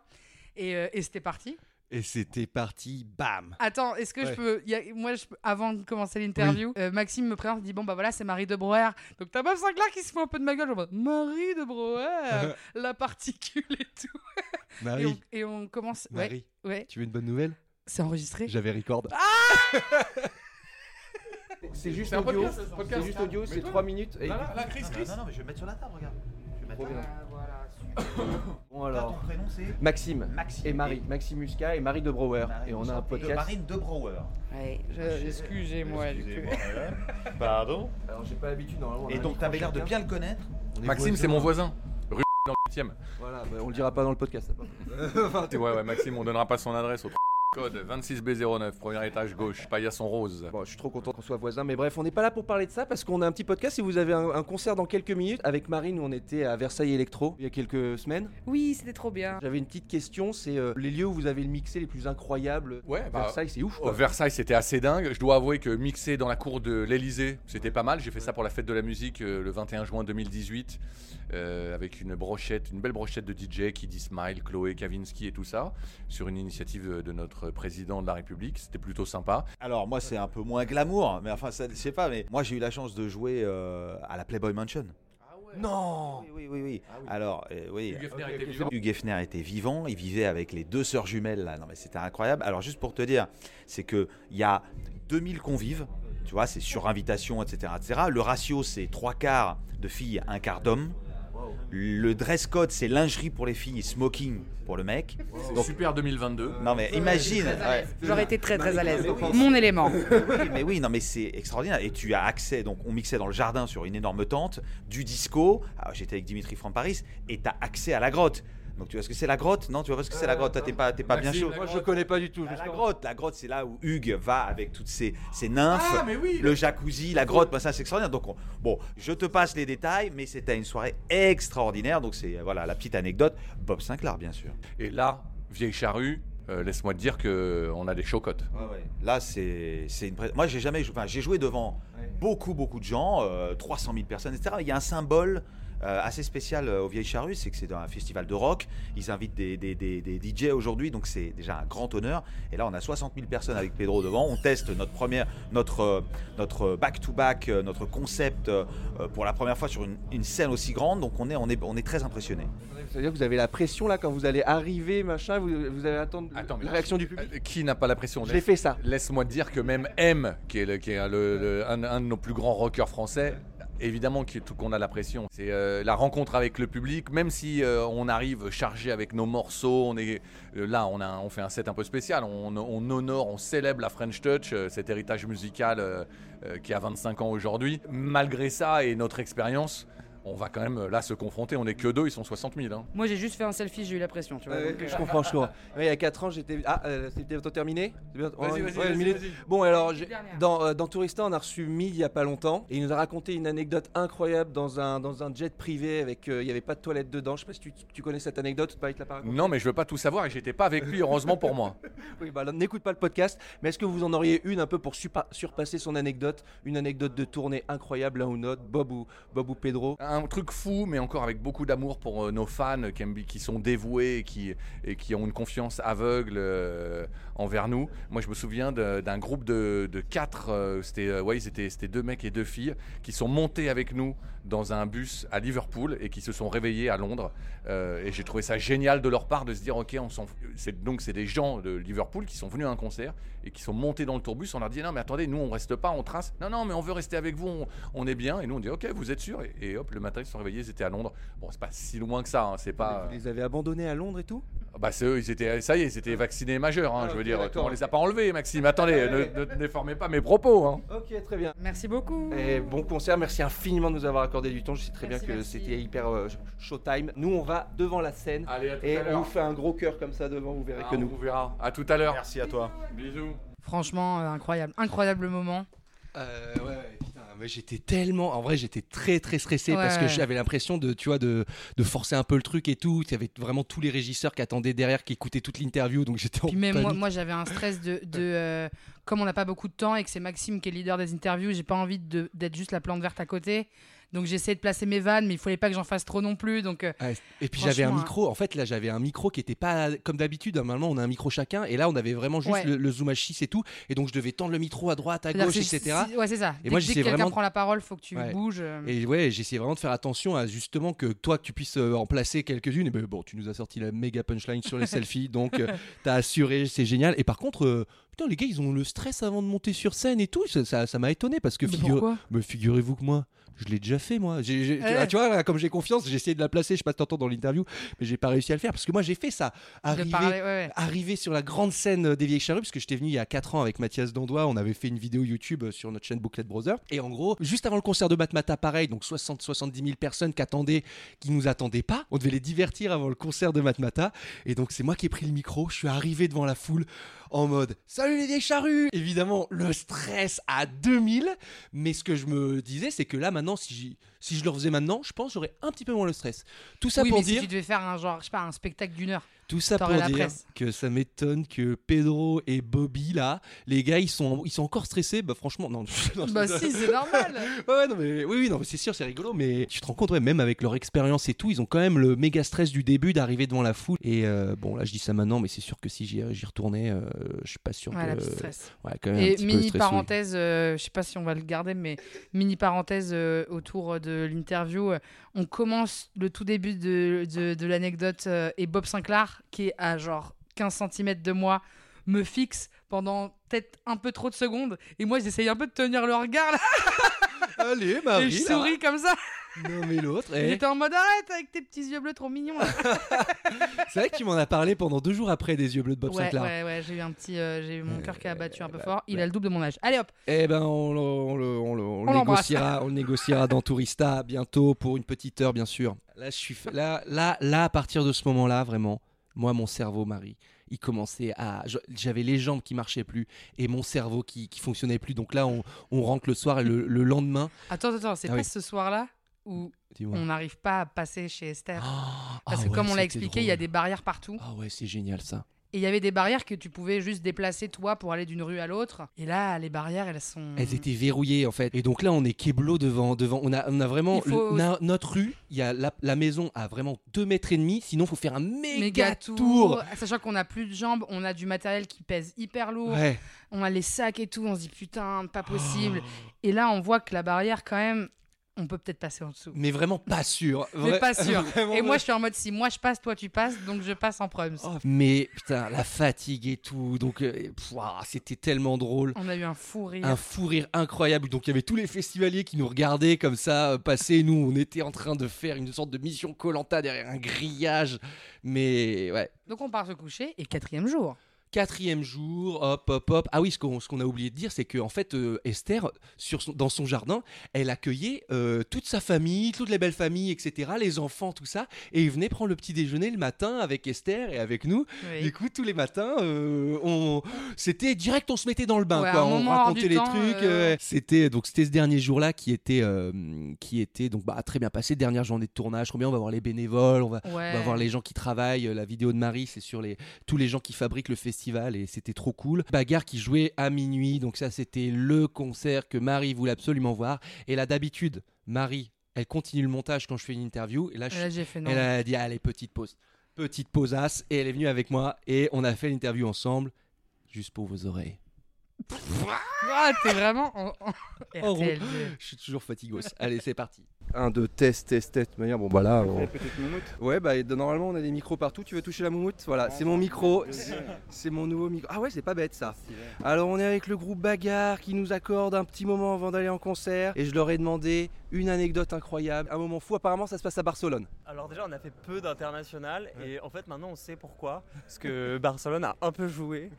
Et, euh, et c'était parti. Et c'était parti, bam Attends, est-ce que je peux, il y a- Moi, je avant de commencer l'interview, euh, Maxime me présente, il dit Bon, bah voilà, c'est Marie de Brouwer. Donc t'as Bob Sinclair qui se fout un peu de ma gueule. genre, Marie de Brouwer, (laughs) la particule et tout. (laughs) Marie. Et on, et on commence. Marie, ouais. tu veux une bonne nouvelle? C'est enregistré J'avais record. (laughs) C'est juste C'est un audio. podcast, c'est juste audio, c'est Mets-toi. 3 minutes. Et... Là, là, là, Chris, Chris. Non, non, mais je vais mettre sur la table, regarde. Je vais mettre. (coughs) Bon alors, ton prénom c'est Maxime, Maxime. et Marie, Maxime Muscat et Marie de Brouwer. Marie Et on a un de podcast. Marine de Brouwer. Ouais, je- excusez-moi. du coup. Excusez-moi, madame. Pardon Alors j'ai pas l'habitude normalement. Et donc, t'avais l'air de bien le connaître. Maxime, c'est mon voisin. Rue dans le 8 Voilà, bah, on le dira pas dans le podcast. ça, par contre. (laughs) Ouais, ouais, Maxime, on donnera pas son adresse au code 26B09, premier étage gauche, paillasson rose. Bon, je suis trop content qu'on soit voisins, mais bref, on n'est pas là pour parler de ça parce qu'on a un petit podcast et vous avez un, un concert dans quelques minutes. Avec Marine, on était à Versailles Electro il y a quelques semaines. Oui, c'était trop bien. J'avais une petite question, c'est euh, les lieux où vous avez le mixé les plus incroyables. Ouais, bah, Versailles, c'est ouf. Quoi. Versailles, c'était assez dingue. Je dois avouer que mixer dans la cour de l'Elysée, c'était pas mal. J'ai fait ça pour la fête de la musique euh, le 21 juin 2018 euh, avec une brochette, une belle brochette de DJ qui dit Smile, Chloé, Kavinsky et tout ça, sur une initiative de, de notre président de la République. C'était plutôt sympa. Alors, moi, c'est un peu moins glamour, mais enfin, ça, je sais pas, mais moi, j'ai eu la chance de jouer euh, à la Playboy Mansion. Non Oui, oui, oui. oui. Alors, euh, oui. Hugh Hefner était vivant. Hugh Hefner était vivant, il vivait avec les deux sœurs jumelles là. Non mais c'était incroyable. Alors juste pour te dire, c'est que il y a 2000 convives, tu vois, c'est sur invitation, etc., etc. Le ratio c'est trois quarts de filles, un quart d'hommes. Le dress code c'est lingerie pour les filles, smoking pour le mec. C'est super 2022. Non mais imagine. ouais. J'aurais été très très à l'aise. Mon élément. Oui, mais oui, non, mais c'est extraordinaire. Et tu as accès, donc on mixait dans le jardin sur une énorme tente, du disco. Alors, J'étais avec Dimitri from Paris, et tu as accès à la grotte. Donc tu vois ce que c'est la grotte? Non, tu vois ce que c'est la grotte Toi, t'es pas, t'es pas bien chaud. Moi, je connais pas du tout. Ah, la grotte, la grotte, c'est là où Hugues va avec toutes ses, ses nymphes, Ah, mais oui, le jacuzzi, la grotte, bah, ça c'est extraordinaire. Donc on- bon, je te passe les détails, mais c'était une soirée extraordinaire. Donc c'est voilà la petite anecdote. Bob Sinclair, bien sûr. Et là, vieille charrue, euh, laisse-moi te dire qu'on a des chocottes. Là, c'est c'est une. pré- Moi, j'ai jamais. Enfin, j'ai joué devant beaucoup, beaucoup de gens, euh, 300 000 personnes, etc. Il y a un symbole euh, assez spécial euh, au Vieilles Charrues, c'est que c'est un festival de rock. Ils invitent des, des- des- des DJ aujourd'hui, donc c'est déjà un grand honneur. Et là, on a 60 000 personnes avec Pedro devant. On teste notre première, notre euh, notre back-to-back, euh, notre concept pour la première fois sur une, une scène aussi grande. Donc on est on est on est très impressionné. Ça veut dire que vous avez la pression là quand vous allez arriver, machin, vous, vous allez attendre Attends, la réaction du public. Qui n'a pas la pression? L'ai fait ça. Laisse-moi te dire que même M, qui est, le- qui est le- le- un, un de nos plus grands rockers français, évidemment qu'on a la pression. C'est euh, la rencontre avec le public, même si euh, on arrive chargé avec nos morceaux, euh, là, on, fait un set un peu spécial, on, on honore, on célèbre la French Touch, cet héritage musical qui a 25 ans aujourd'hui. Malgré ça et notre expérience, on va quand même euh, là se confronter. On est que deux, ils sont 60 000. hein. Moi j'ai juste fait un selfie, j'ai eu la pression, tu vois. Donc, euh, je comprends, je comprends. Il y a 4 ans, j'étais. Ah, euh, c'est bientôt terminé? C'est bientôt- Vas-y, vas-y, ouais. Bon, alors, dans, euh, dans Tourista, on a reçu Mi il y a pas longtemps. Et il nous a raconté une anecdote incroyable dans un, dans un jet privé avec. euh, Il n'y avait pas de toilette dedans. Je sais pas si tu, tu connais cette anecdote, pas, il te l'a Non, mais je veux pas tout savoir et j'étais pas avec lui, heureusement pour moi. (laughs) Oui, bah, alors, n'écoute pas le podcast. Mais est-ce que vous en auriez une un peu pour surpasser son anecdote? Une anecdote de tournée incroyable, l'un ou l'autre Bob ou, Bob ou Pedro? Un truc fou, mais encore avec beaucoup d'amour pour euh, nos fans qui, sont dévoués et qui, et qui ont une confiance aveugle euh, envers nous. Moi, je me souviens d'un groupe de, de quatre, euh, c'était ouais, deux mecs et deux filles, qui sont montés avec nous dans un bus à Liverpool et qui se sont réveillés à Londres. Et j'ai trouvé ça génial de leur part de se dire, ok, on donc c'est des gens de Liverpool qui sont venus à un concert et qui sont montés dans le tourbus. On leur dit, non, mais attendez, nous on reste pas, on trace. Non, non, mais on veut rester avec vous, on, on est bien. Et nous on dit, ok, vous êtes sûr et, et hop, le matin ils se sont réveillés, ils étaient à Londres. Bon, c'est pas si loin que ça, hein, c'est pas. Vous les avez abandonnés à Londres et tout? Bah c'est eux, ils étaient, ça y est, ils étaient vaccinés majeurs. hein, Ah, je veux ok, dire, on les a pas enlevés, Maxime. Attendez, ne, ne déformez pas mes propos. Hein. Ok, très bien. Merci beaucoup. Et bon concert, merci infiniment de nous avoir accordé du temps. Je sais très Merci, bien que c'était hyper euh, showtime. Nous, on va devant la scène Allez, à tout et à on vous fait un gros cœur comme ça devant. Vous verrez Ah, que on nous. vous verra. À tout à l'heure. Merci à toi. Bisous. Franchement, euh, incroyable, incroyable moment. Euh, ouais, ouais, putain, mais j'étais tellement, en vrai, j'étais très très stressé Ouais, parce que j'avais l'impression de, tu vois, de, de forcer un peu le truc et tout. Il y avait vraiment tous les régisseurs qui attendaient derrière, qui écoutaient toute l'interview, donc j'étais en Puis même moi, panique. moi j'avais un stress de, de, euh, comme on n'a pas beaucoup de temps et que c'est Maxime qui est leader des interviews, j'ai pas envie d'être juste la plante verte à côté. Donc j'essaie de placer mes vannes, mais il fallait pas que j'en fasse trop non plus. Donc euh, Ouais, et puis j'avais un micro, en fait là j'avais un micro qui était pas comme d'habitude, normalement on a un micro chacun, et là on avait vraiment juste Ouais. le, le zoom H6 et tout, et donc je devais tendre le micro à droite, à gauche, etc. Ouais, c'est ça. Et dès, moi, dès que j'essayais quelqu'un vraiment prend la parole, faut que tu Ouais. bouges. euh. Et ouais, j'essayais vraiment de faire attention à justement que toi, que tu puisses euh, en placer quelques-unes. Et ben bon, tu nous as sorti la méga punchline sur les (laughs) selfies, donc euh, t'as assuré, c'est génial. Et par contre, euh, putain, les gars, ils ont le stress avant de monter sur scène et tout. Ça ça- ça m'a étonné parce que figure- me figurez-vous que moi. Je l'ai déjà fait moi. J'ai- tu vois- Ouais. Tu vois, là, comme j'ai confiance, j'ai essayé de la placer. Je sais pas si t'entends dans l'interview, mais j'ai pas réussi à le faire parce que moi j'ai fait ça. Arriver, parler, ouais, ouais. arriver sur la grande scène des Vieilles Charrues, parce que j'étais venu il y a 4 ans avec Mathias Dandois, on avait fait une vidéo YouTube sur notre chaîne Booklet Brother. Et en gros, juste avant le concert de Matmata, pareil, donc 60-70 000 personnes qui attendaient, qui nous attendaient pas. On devait les divertir avant le concert de Matmata. Et donc c'est moi qui ai pris le micro, je suis arrivé devant la foule en mode Salut les Vieilles Charrues Évidemment, le stress à 2000. Mais ce que je me disais, c'est que là maintenant, si, je le faisais maintenant, je pense que j'aurais un petit peu moins le stress. Tout ça oui, pour mais dire. si tu devais faire un genre, je sais pas, un spectacle d'une heure. Tout ça pour dire presse. que ça m'étonne que Pedro et Bobby là, les gars ils sont ils sont encore stressés. Bah franchement non. (laughs) non, Bah si, c'est normal. (laughs) Ouais, non mais oui oui non mais c'est sûr c'est rigolo mais tu te rends compte ouais, même avec leur expérience et tout ils ont quand même le méga stress du début d'arriver devant la foule et euh, bon là je dis ça maintenant mais c'est sûr que si j'y retournais euh, je suis pas sûr Ouais, que stress. ouais quand même un Et mini parenthèse, euh, je sais pas si on va le garder, mais mini parenthèse euh, autour de l'interview. euh, on commence le tout début de, de, de l'anecdote et Bob Sinclair, qui est à genre 15 cm de moi, me fixe pendant peut-être un peu trop de secondes. Et moi, j'essaye un peu de tenir le regard là, (laughs) Allez et Marie je là. souris comme ça. non mais l'autre eh. J'étais en mode arrête avec tes petits yeux bleus trop mignons. là. (laughs) c'est vrai que tu m'en as parlé pendant deux jours après des yeux bleus de Bob ouais, Sinclair. ouais, ouais, j'ai eu un petit, euh, j'ai eu mon cœur qui a battu un peu bah, fort. Il a le double de mon âge. Allez hop. Eh ben, on, le- on le, on le- on le On l'embrasse. négociera, on le négociera dans Tourista bientôt pour une petite heure, bien sûr. Là, je suis, fa- là, là, là, à partir de ce moment-là, vraiment, moi, mon cerveau, Marie, il commençait à, j'avais les jambes qui marchaient plus et mon cerveau qui, qui fonctionnait plus. Donc là, on, on rentre le soir et le, le lendemain. Attends, attends, c'est Ah pas oui. ce soir-là où on n'arrive pas à passer chez Esther. Ah, Parce ah que comme ouais, on l'a expliqué, il y a des barrières partout. Ah ouais, c'est génial ça. Et il y avait des barrières que tu pouvais juste déplacer toi pour aller d'une rue à l'autre. Et là, les barrières, elles sont. Elles étaient verrouillées en fait. Et donc là, on est keblo devant. devant on, a, on a vraiment. Il faut- le- na- notre rue, il y a la, la maison a vraiment 2 mètres et demi. Sinon, il faut faire un méga, méga tour. tour. Sachant qu'on a plus de jambes, on a du matériel qui pèse hyper lourd. Ouais. On a les sacs et tout. On se dit putain, pas possible. Oh. Et là, on voit que la barrière, quand même, on peut peut-être passer en dessous. Mais vraiment pas sûr. (laughs) Mais pas sûr. (laughs) et moi, je suis en mode si moi je passe, toi tu passes, donc je passe en prums. Oh, mais putain, la fatigue et tout. Donc, euh, c'était tellement drôle. On a eu un fou rire. Un fou rire incroyable. Donc il y avait tous les festivaliers qui nous regardaient comme ça euh, passer. Nous, on était en train de faire une sorte de mission Colanta derrière un grillage. Mais ouais. Donc on part se coucher et quatrième jour. Quatrième jour, hop, hop, hop. Ah oui, ce qu'on ce qu'on a oublié de dire, c'est que en fait, euh, Esther, sur son- dans son jardin, elle accueillait euh, toute sa famille, toutes les belles familles, etc., les enfants, tout ça. Et ils venaient prendre le petit déjeuner le matin avec Esther et avec nous. Oui. Du coup, tous les matins, euh, on... c'était direct, on se mettait dans le bain, Ouais, quoi. On racontait les temps, trucs. C'était donc c'était ce dernier jour-là qui était qui était donc bah, très bien passé. Dernière journée de tournage, trop bien. On va voir les bénévoles, on va, Ouais. on va voir les gens qui travaillent. La vidéo de Marie, c'est sur les tous les gens qui fabriquent le festival et c'était trop cool. Bagarre qui jouait à minuit, donc ça c'était le concert que Marie voulait absolument voir. Et là d'habitude, Marie, elle continue le montage quand je fais une interview. Et là, je- Et là, j'ai fait non. elle a dit allez petite pause, petite pausasse et elle est venue avec moi et on a fait l'interview ensemble, juste pour vos oreilles. Ah, t'es vraiment en, en Oh, RTL2. Je suis toujours fatigos. Allez, c'est parti. Un, deux, test, test, test. De manière, bon, bah là. on-. Ouais, bah normalement, on a des micros partout. Tu veux toucher la moumoute? Voilà, c'est mon micro. C'est- mon nouveau micro. Ah ouais, c'est pas bête ça. Alors, on est avec le groupe Bagarre qui nous accorde un petit moment avant d'aller en concert. Et je leur ai demandé une anecdote incroyable, un moment fou. Apparemment, ça se passe à Barcelone. Alors déjà on a fait peu d'international et en fait maintenant on sait pourquoi. Parce que (laughs) Barcelone a un peu joué.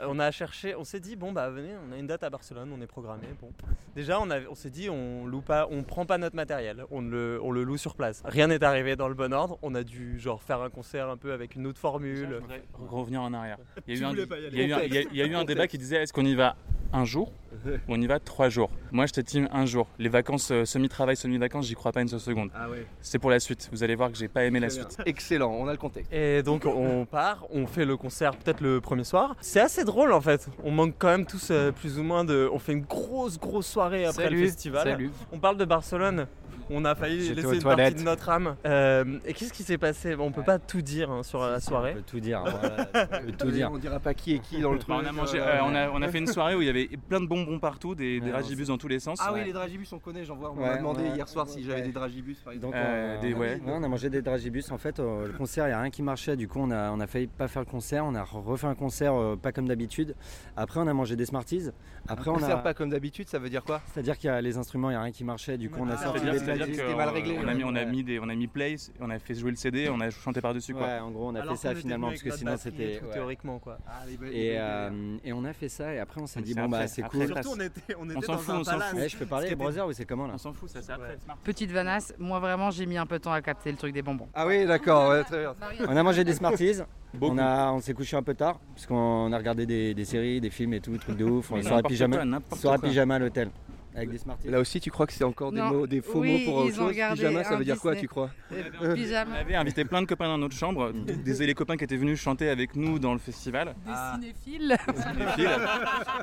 Euh, On a cherché, on s'est dit bon bah venez, on a une date à Barcelone, on est programmé. Bon. Déjà on, on s'est dit on loue pas, on prend pas notre matériel, on le, on le loue sur place. Rien n'est arrivé dans le bon ordre, on a dû genre faire un concert un peu avec une autre formule. revenir en arrière. (laughs) Il y a eu un, voulais pas y aller. il y a eu un- il y a- il y a eu un débat qui disait est-ce qu'on y va un jour ou on y va trois jours? Moi j'étais team un jour. Les vacances, euh, semi-travail, semi-vacances, j'y crois pas une seule seconde. Ah ouais. C'est pour la suite. Vous allez voir que j'ai pas aimé la bien. suite. Excellent, on a le contexte. Et donc on part, on fait le concert peut-être le premier soir. C'est assez drôle en fait. On manque quand même tous euh, plus ou moins de. On fait une grosse grosse soirée après Salut, le festival. salut. On parle de Barcelone. On a failli J'étais laisser une partie de notre âme. Euh, et qu'est-ce qui s'est passé On peut pas tout dire hein, sur la soirée. On peut tout dire. (laughs) on peut tout dire. On dira pas qui est qui dans le truc. Bah, on, a mangé, euh, euh, on, a, on a fait une soirée où il y avait plein de bonbons partout, des, dragibus dans tous les sens. Ah oui, les dragibus, on connaît, j'en vois. On Ouais, m'a demandé ouais. hier soir si j'avais Ouais. des dragibus par exemple. Donc, Euh, on, des- ouais. ouais, on a mangé des dragibus. En fait, euh, le concert, il n'y a rien qui marchait. Du coup, on a, on a failli pas faire le concert. On a refait un concert euh, pas comme d'habitude. Après, on a mangé des Smarties. Après, un on concert a. pas comme d'habitude, ça veut dire quoi? C'est-à-dire qu'il y a les instruments, il n'y a rien qui marchait. Du coup, on a Ah, sorti des c'est-à-dire playlists. que, c'était mal euh, réglé. on a mis, on a Ouais. mis des, on a mis play, on a fait jouer le CD, on a chanté par dessus quoi. Ouais, en gros, on a Alors fait ça finalement parce que sinon c'était. tout, ouais. théoriquement quoi. Ah, les ba- les Et, ba- euh, et on a fait ça et après on s'est dit c'est bon bah c'est cool. Surtout on était, on On était dans fout, un on s'en palace. fout. Ouais, je peux parler, était- Brother, ou c'est comment là On s'en fout, ça c'est après. Petite vanasse, moi vraiment j'ai mis un peu de temps à capter le truc des bonbons. Ah oui, d'accord, très bien. On a mangé des Smarties. Beaucoup. On, a, on s'est couché un peu tard parce qu'on a regardé des, des séries, des films et tout, trucs de ouf. On soirée n'importe pyjama, quoi, pyjama à l'hôtel avec des Smarties. Là aussi, tu crois que c'est encore des, Non, mots, des faux oui, mots pour autre chose Pyjama, ça veut dire quoi, tu crois Euh, On Pyjama. avait invité plein de copains dans notre chambre, (laughs) des les copains qui étaient venus chanter avec nous dans le festival. Des cinéphiles. Des films.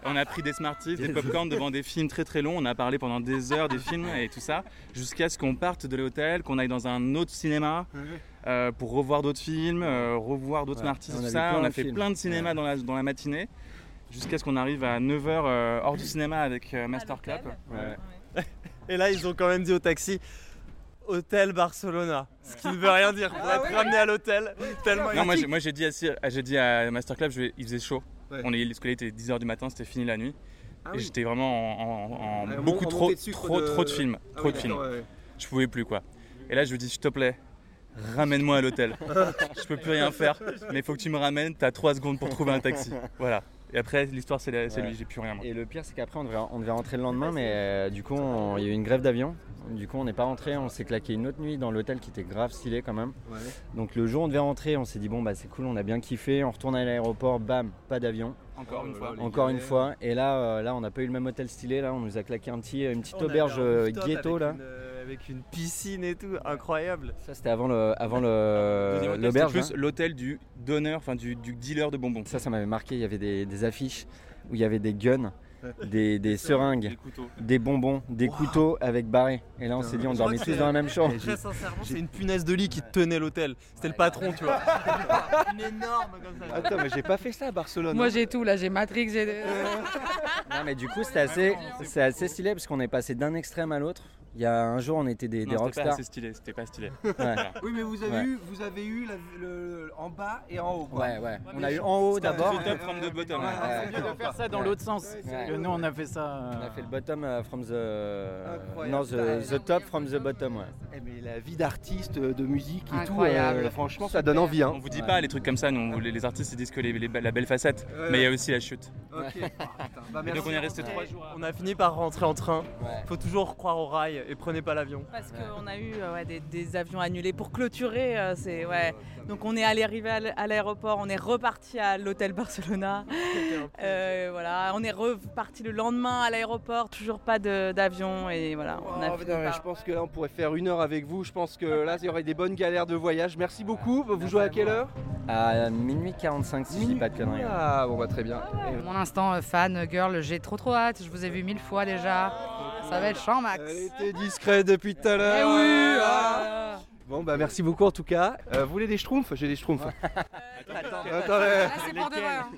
On a pris des Smarties, des popcorn devant des films très très longs. On a parlé pendant des heures des films et tout ça, jusqu'à ce qu'on parte de l'hôtel, qu'on aille dans un autre cinéma euh, pour revoir d'autres films, euh, revoir d'autres Ouais, Smarties, on a tout ça. On a fait films. plein de cinéma dans, la, dans la matinée, jusqu'à ce qu'on arrive à 9h hors du cinéma avec euh, Master Club. Ouais. Et là ils ont quand même dit au taxi. Hôtel Barcelona, ce qui ne veut rien dire pour être ramené à l'hôtel tellement Non, moi j'ai, moi, j'ai dit à, Cyr- j'ai dit à Master Club, je vais- il faisait chaud. Ouais. On est, parce que là, il était 10h du matin, c'était fini la nuit. Ah et oui. j'étais vraiment en, en- en Ouais, beaucoup en trop, trop, de- trop de films. Ah trop oui, de films. d'accord, ouais, ouais. Je pouvais plus quoi. Et là, je lui dis, s'il te plaît, ramène-moi à l'hôtel. (laughs) je peux plus rien faire, mais il faut que tu me ramènes. T'as 3 secondes pour trouver un taxi. Voilà. Et après, l'histoire, c'est, Ouais. lui, j'ai plus rien. moi. Et le pire, c'est qu'après, on devait, on devait rentrer le lendemain, mais euh, du coup, on- il y a eu une grève d'avion. Du coup, on n'est pas rentré. On s'est claqué une autre nuit dans l'hôtel qui était grave stylé quand même. Ouais. Donc, le jour où on devait rentrer, on s'est dit, bon, bah c'est cool, on a bien kiffé. On retourne à l'aéroport, bam, pas d'avion. Encore une fois. Encore une fois. Et là, euh, là on n'a pas eu le même hôtel stylé. Là, on nous a claqué un petit, une petite On auberge un euh, ghetto avec là. une, euh, avec une piscine et tout, incroyable. Ça c'était avant le avant le l'auberge. plus hein. l'hôtel du donneur, enfin du, du dealer de bonbons. Ça, ça m'avait marqué. Il y avait des, des affiches où il y avait des guns, des, des seringues, des bonbons, des couteaux avec barrés. Et là, on s'est dit, on dormait tous c'est- dans la même chambre. Très sincèrement, c'est une punaise de lit qui tenait l'hôtel. C'était le patron, tu vois. (laughs) une énorme comme ça. Attends, mais j'ai pas fait ça à Barcelone. Moi hein. j'ai tout là, j'ai Matrix, j'ai. (laughs) Non, mais du coup, c'était assez, c'est assez stylé parce qu'on est passé d'un extrême à l'autre. Il y a un jour, on était des, Non, des c'était pas rockstars. assez stylé, c'était pas stylé. Ouais. Oui, mais vous avez Ouais. eu, vous avez eu la- le- en bas et en haut. quoi. Ouais, ouais. On a eu en haut d'abord. The top from the bottom. C'est mieux de faire ça dans l'autre sens. Ouais. Que nous, on a fait ça. On a fait le bottom euh, from the. Incroyable. Non, the, the top from the bottom, ouais. Eh, mais la vie d'artiste, de musique et Incroyable. tout, euh, franchement, ça donne envie. Hein. On vous dit pas les trucs comme ça, nous, les, les artistes ils disent que les, les- la belle facette, Ouais. mais il y a aussi la chute. Ok. Putain, bah, merci. donc on est resté trois jours. à- On a fini par rentrer en train. Ouais. Faut toujours croire au rail et prenez pas l'avion. Parce qu'on a eu euh, ouais, des, des avions annulés pour clôturer. euh, c'est ouais. Donc on est allé arriver à l'aéroport, on est reparti à l'hôtel Barcelona. (laughs) Euh, voilà, on est reparti le lendemain à l'aéroport, toujours pas de- d'avion et voilà. On a Oh, mais je pense que là on pourrait faire une heure avec vous. Je pense que là il y aurait des bonnes galères de voyage. Merci beaucoup. Vous jouez à quelle heure? À minuit 45, si je dis pas de conneries. Ah bon bah très bien. Et- Mon instant euh, fan, girl, j'ai trop trop hâte. Je vous ai vu mille fois déjà. Ça va être champ, Max. Elle était discrète depuis tout à l'heure. Eh oui, ah. Bon bah merci beaucoup en tout cas. Euh, vous voulez des schtroumpfs? J'ai des schtroumpfs. (laughs) Ah, c'est pour de vrai. hein.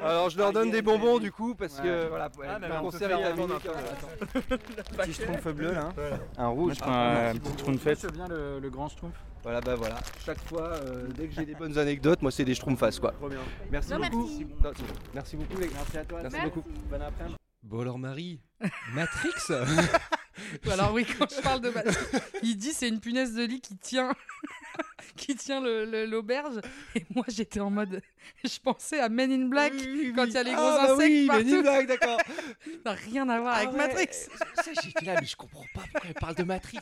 Alors je leur donne des bonbons du coup parce que Ouais. voilà, Ah, on peut concert faire est à un minuit. bonbon, (laughs) Petit schtroumpf bleu là. Un Moi rouge. je prends un petit schtroumpfette. Bien le, le grand schtroumpf. Voilà bah voilà. Chaque fois euh, dès que j'ai des bonnes anecdotes, moi c'est des schtroumpfs quoi. Trop bien. Merci Non, beaucoup. merci. Non, c'est bon. Merci beaucoup les gars. Merci à toi. Merci beaucoup. Bon après-midi. Bon alors Marie, Matrix (laughs) Alors oui, quand je parle de Matrix, (laughs) il dit c'est une punaise de lit qui tient, (laughs) qui tient l'auberge. Et moi j'étais en mode, (laughs) je pensais à Men in Black quand il y a les gros ah, bah insectes oui, partout. Men in Black, d'accord. Ça n'a rien à voir avec Ah ouais, Matrix. Ça, j'étais là, mais je comprends pas pourquoi elle parle de Matrix.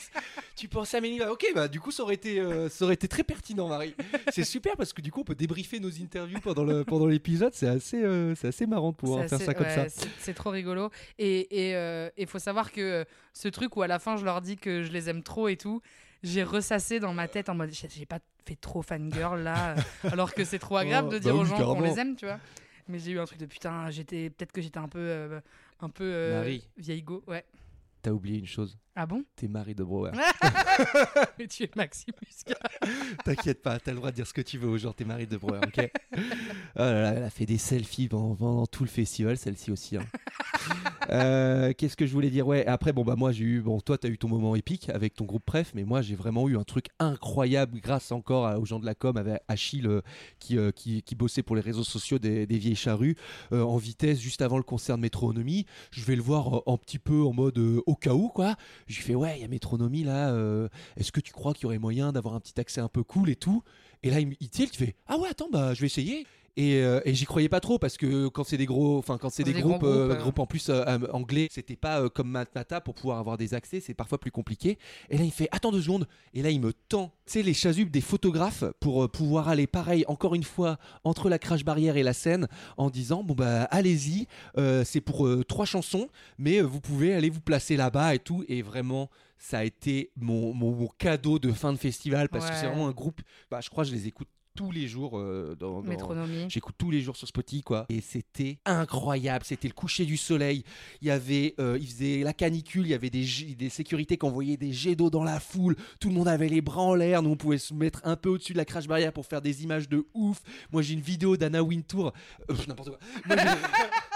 Tu pensais à Men in Black Ok, bah du coup, ça aurait été, euh, ça aurait été très pertinent, Marie. C'est super parce que du coup, on peut débriefer nos interviews pendant le pendant l'épisode. C'est assez, euh, c'est assez marrant de pouvoir faire assez- ça comme ouais, ça. c'est- trop rigolo. Et il et, il faut savoir que euh, ce truc où à la fin je leur dis que je les aime trop et tout, j'ai ressassé dans ma tête en mode j'ai pas fait trop fangirl là, (laughs) alors que c'est trop agréable Oh, de bah dire aux oui, gens qu'on les aime, tu vois. Mais j'ai eu un truc de putain, j'étais peut-être que j'étais un peu euh, un peu euh, vieille go, ouais. T'as oublié une chose. Ah bon? T'es Marie de Brouwer. (laughs) Mais tu es Maximus. (laughs) T'inquiète pas, t'as le droit de dire ce que tu veux aux gens. T'es Marie de Brouwer, ok? (laughs) Oh là là, elle a fait des selfies pendant, tout le festival, celle-ci aussi. hein. Euh, Qu'est-ce que je voulais dire? Ouais, après, bon, bah, moi, j'ai eu. Bon, toi, t'as eu ton moment épique avec ton groupe Pref, mais moi, j'ai vraiment eu un truc incroyable grâce encore à- aux gens de la com, avec Achille euh, qui, euh, qui, qui bossait pour les réseaux sociaux des, des vieilles charrues en vitesse juste avant le concert de Métronomie. Je vais le voir un petit peu en mode au cas où, quoi. Je lui fais, ouais, il y a Métronomie là. euh, Est-ce que tu crois qu'il y aurait moyen d'avoir un petit accès un peu cool et tout? Et là, il, me- il tilt, il fait, ah ouais, attends, bah, je vais essayer. Et, euh, et j'y croyais pas trop parce que quand c'est des gros, enfin quand c'est des, groupes, groupes, euh. groupes en plus euh, anglais, c'était pas euh, comme Matmata pour pouvoir avoir des accès, c'est parfois plus compliqué. Et là il fait attends deux secondes, et là il me tend, tu sais les chasubes des photographes pour pouvoir aller pareil encore une fois entre la crash barrière et la scène en disant bon bah allez-y, c'est pour trois chansons, mais vous pouvez aller vous placer là-bas et tout. Et vraiment ça a été mon, mon, mon cadeau de fin de festival parce que c'est vraiment un groupe, bah je crois que je les écoute tous les jours euh, dans, dans-. J'écoute tous les jours sur Spotify, quoi. Et c'était incroyable. C'était le coucher du soleil. Il y avait, euh, il faisait la canicule. Il y avait des, des sécurités qui envoyaient des jets d'eau dans la foule. Tout le monde avait les bras en l'air. Nous, on pouvait se mettre un peu au-dessus de la crash barrière pour faire des images de ouf. Moi, j'ai une vidéo d'Anna Wintour. Euh, N'importe quoi. Moi, (laughs)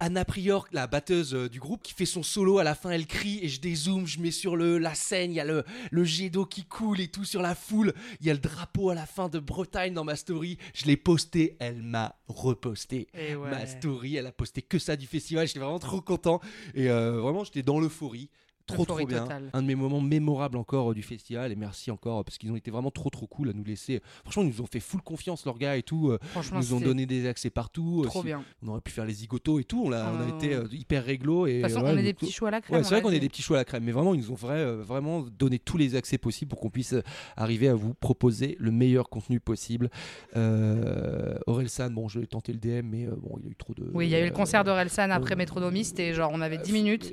Anna Prior, la batteuse euh, du groupe, qui fait son solo. À la fin, elle crie et je dézoome, je mets sur le, la scène. Il y a le, le jet d'eau qui coule et tout sur la foule. Il y a le drapeau à la fin de Bretagne dans ma story. Je l'ai posté, elle m'a reposté. Ouais. Ma story, elle a posté que ça du festival. J'étais vraiment trop content. Et euh, vraiment, j'étais dans l'euphorie. Trop trop bien. Un de mes moments mémorables encore euh, du festival. Et merci encore euh, parce qu'ils ont été vraiment trop trop cool à nous laisser. Franchement, ils nous ont fait full confiance, leurs gars et tout. euh, Franchement, ils nous ont donné des accès partout. trop Si- bien. On aurait pu faire les zigotos et tout. On a, on a Oh. été hyper réglo. Et De toute façon, ouais, on est nous- des petits choux à la crème, Ouais, c'est vrai qu'on est dit. des petits choux à la crème. Mais vraiment, ils nous ont vrai, vraiment donné tous les accès possibles pour qu'on puisse arriver à vous proposer le meilleur contenu possible. Orelsan, bon, je vais tenter le DM, mais bon, il a eu trop de. Oui, il y a eu le concert d'Orelsan après Métronomie, c'était genre on avait 10 minutes.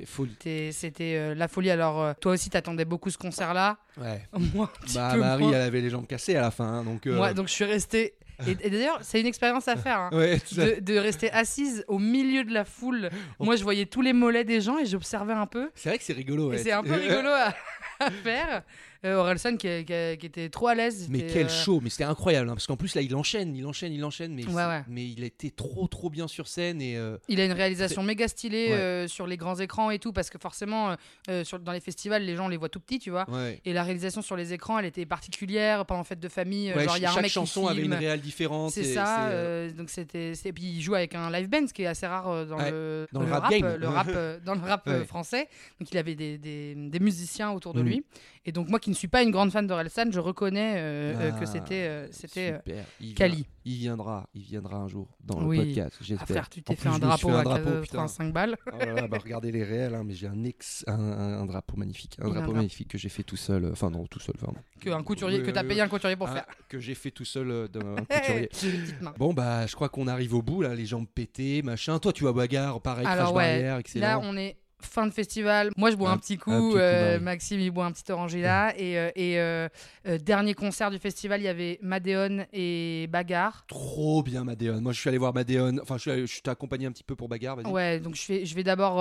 C'était- euh, la folie. Alors, euh, toi aussi, t'attendais beaucoup ce concert-là. Ouais. (laughs) Moi, un petit Bah, peu Marie, moins. elle avait les jambes cassées à la fin. hein, donc, euh, Moi, donc je suis restée. Et, et d'ailleurs, c'est une expérience à faire. hein, (laughs) Ouais, de, de rester assise au milieu de la foule. (laughs) Moi, je voyais tous les mollets des gens et j'observais un peu. C'est vrai que c'est rigolo. Ouais. c'est un peu rigolo à, à faire. Euh, Orelsan qui, qui- qui était trop à l'aise. Mais quel euh, show, mais c'était incroyable, hein, parce qu'en plus là il enchaîne, il enchaîne, il enchaîne, mais, Ouais, ouais. mais il était trop trop bien sur scène et euh, Il a une réalisation méga stylée Ouais. euh, sur les grands écrans et tout, parce que forcément, sur, dans les festivals, les gens les voient tout petits, tu vois. Et la réalisation sur les écrans, elle était particulière pendant fête de famille. genre, il y a un chaque mec qui chanson avait une réal différente C'est et ça. donc c'était. c'est- Puis il joue avec un live band, ce qui est assez rare dans, le, dans le rap game. le rap, (laughs) dans le rap français. Donc il avait des, des- des musiciens autour de Mhm. lui. Et donc moi qui ne suis pas une grande fan d'Orelsan, je reconnais euh, euh, que Ah, c'était euh, c'était euh, Kali. vient- il viendra, il viendra un jour dans Oui. le podcast, Ah, j'espère. frère, tu t'es fait un drapeau à drapeau, quatre- putain. 85 balles. Oh là là, bah, regardez les réels, hein, mais j'ai un ex, un, un- un drapeau magnifique, un drapeau magnifique que j'ai fait tout seul, enfin non tout seul, vraiment. Que un couturier- que t'as payé un couturier pour faire. Que j'ai fait tout seul euh, d'un (laughs) couturier. Bon bah je crois qu'on arrive au bout là, les jambes pétées, machin. Toi tu vois bagarre, pareil, Alors crash ouais, barrière, excellent. là on est fin de festival. Moi je bois Un- un, petit coup, un petit coup, euh. Maxime il boit un petit orangina et, euh, et euh, euh, dernier concert du festival il y avait Madéon et Bagarre. Trop bien Madéon. Moi je suis allé voir Madéon, enfin je suis allé- je t'ai accompagné un petit peu pour bagarre, vas-y. Ouais, donc je vais, je vais d'abord.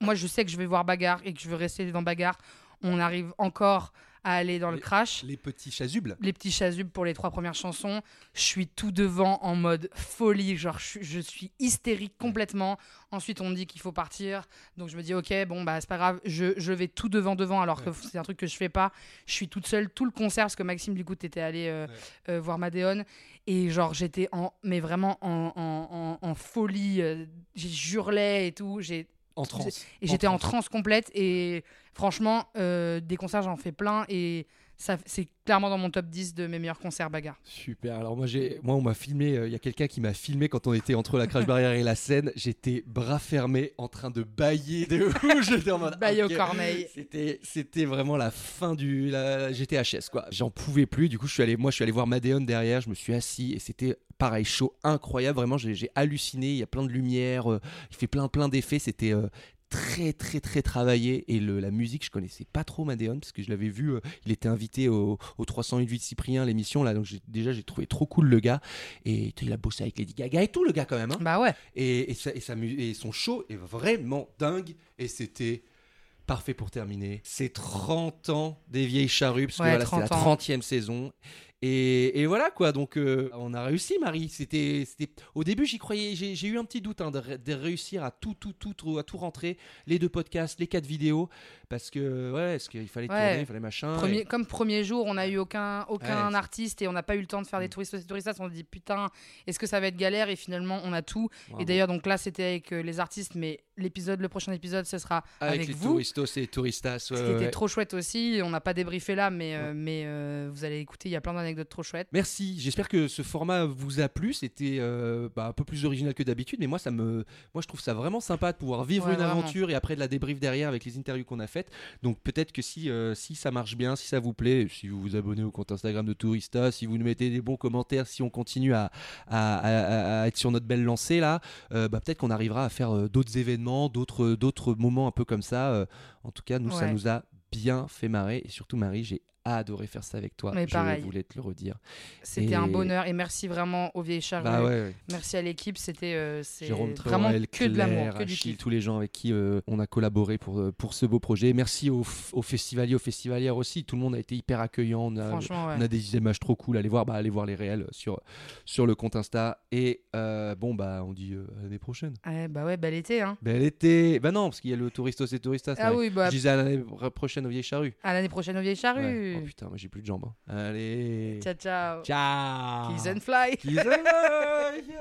moi, je sais que je vais voir Bagarre et que je veux rester dans Bagarre. On arrive encore à aller dans le crash. Les petits chasubles. Les petits chasubles pour les trois premières chansons. Je suis tout devant en mode folie. Genre, je, suis- je suis hystérique complètement. Ensuite, on me dit qu'il faut partir. Donc, je me dis, ok, bon, bah, c'est pas grave. Je, je vais tout devant, devant, alors que c'est un truc que je fais pas. Je suis toute seule tout le concert parce que Maxime, du coup, t'étais allé euh, euh, voir Madéon. Et genre, j'étais en, mais vraiment en, en- en- en folie. euh, J'ai jurlais et tout. J'ai En transe. Et j'étais en transe. complète. Et franchement, euh, des concerts, j'en fais plein. Et c'est clairement dans mon top 10 de mes meilleurs concerts bagarre. Super. Alors moi j'ai moi on m'a filmé euh, il y a quelqu'un qui m'a filmé quand on était entre la crash barrière et la scène, j'étais bras fermés en train de bailler de (laughs) ouf, j'étais en mode Bailler au corneille. C'était c'était vraiment la fin du la, j'étais HS quoi. J'en pouvais plus. Du coup, je suis allé moi je suis allé voir Madéon derrière, je me suis assis et c'était pareil chaud incroyable, vraiment j'ai j'ai halluciné, il y a plein de lumière, euh, il fait plein plein d'effets, c'était euh, très très très travaillé et le, la musique je connaissais pas trop Madéon parce que je l'avais vu euh, il était invité au, au 308 Cyprien l'émission là donc déjà j'ai trouvé trop cool le gars et il a bossé avec Lady Gaga et tout le gars quand même hein. bah ouais et, et, sa- et, sa et son show est vraiment dingue et c'était parfait pour terminer c'est 30 ans des vieilles charrues parce que Ouais, voilà c'était la 30 ans. 30e saison et, et voilà quoi, donc euh, on a réussi Marie. C'était, c'était... Au début j'y croyais, j'ai, j'ai eu un petit doute hein, de, ré- de réussir à tout, tout, tout, à tout rentrer, les deux podcasts, les quatre vidéos, parce que ouais, parce qu'il fallait Ouais. tourner, il fallait machin. Premier- et- Comme premier jour, on n'a eu aucun, aucun Ouais. Artiste et on n'a pas eu le temps de faire des touristes et touristas. On se dit putain, est-ce que ça va être galère? Et finalement, on a tout. Bravo. Et d'ailleurs, donc là, c'était avec euh, les artistes, mais l'épisode, le prochain épisode, ce sera avec, avec, les vous. touristos et touristas. ouais, Ce qui ouais, était trop chouette aussi. On n'a pas débriefé là, mais, euh, mais euh, vous allez écouter, il y a plein d'anecdotes trop chouettes. Merci, j'espère que ce format vous a plu. C'était euh, bah, un peu plus original que d'habitude, mais moi, ça me, moi je trouve ça vraiment sympa de pouvoir vivre Ouais, une vraiment. aventure et après de la débrief derrière avec les interviews qu'on a faites. Donc peut-être que si, euh, si ça marche bien, si ça vous plaît, si vous vous abonnez au compte Instagram de Tourista, si vous nous mettez des bons commentaires, si on continue à, à- à- à être sur notre belle lancée là, euh, bah, peut-être qu'on arrivera à faire d'autres événements, d'autres, d'autres moments un peu comme ça. En tout cas, nous, ça nous a bien fait marrer et surtout Marie, j'ai adoré faire ça avec toi. Mais pareil. Je voulais te le redire. C'était Et- un bonheur et merci vraiment aux vieilles charrues. Bah ouais, ouais. Merci à l'équipe, c'était euh, vraiment que de l'amour, que du Achille, kiff. tous les gens avec qui euh, on a collaboré pour, euh, pour ce beau projet. Merci aux, festivaliers, aux festivalières aussi. Tout le monde a été hyper accueillant. On a, Franchement, ouais. on a des images trop cool. Allez voir, bah, allez voir les réels sur, sur le compte Insta. Et euh, bon, bah, on dit euh, l'année prochaine. Ouais, bah ouais, bel été. Hein. Bel été. Bah non, parce qu'il y a le Touristos et Touristas. Ah oui, bah- Je disais à l'année prochaine aux vieilles charrues. À l'année prochaine aux vieilles charrues. Oh putain, moi j'ai plus de jambes. hein. Allez. Ciao, ciao. Ciao. Kiss and fly. Kiss and fly. (laughs)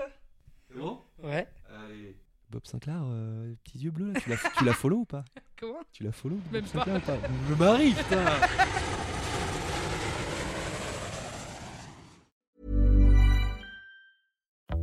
C'est bon Ouais. Allez. Bob Sinclair, euh, petits yeux bleus là, tu l'as follow ou pas? (laughs) Comment? Tu l'as follow Même Bob pas. Sinclair ou pas? Je me marie, putain (laughs)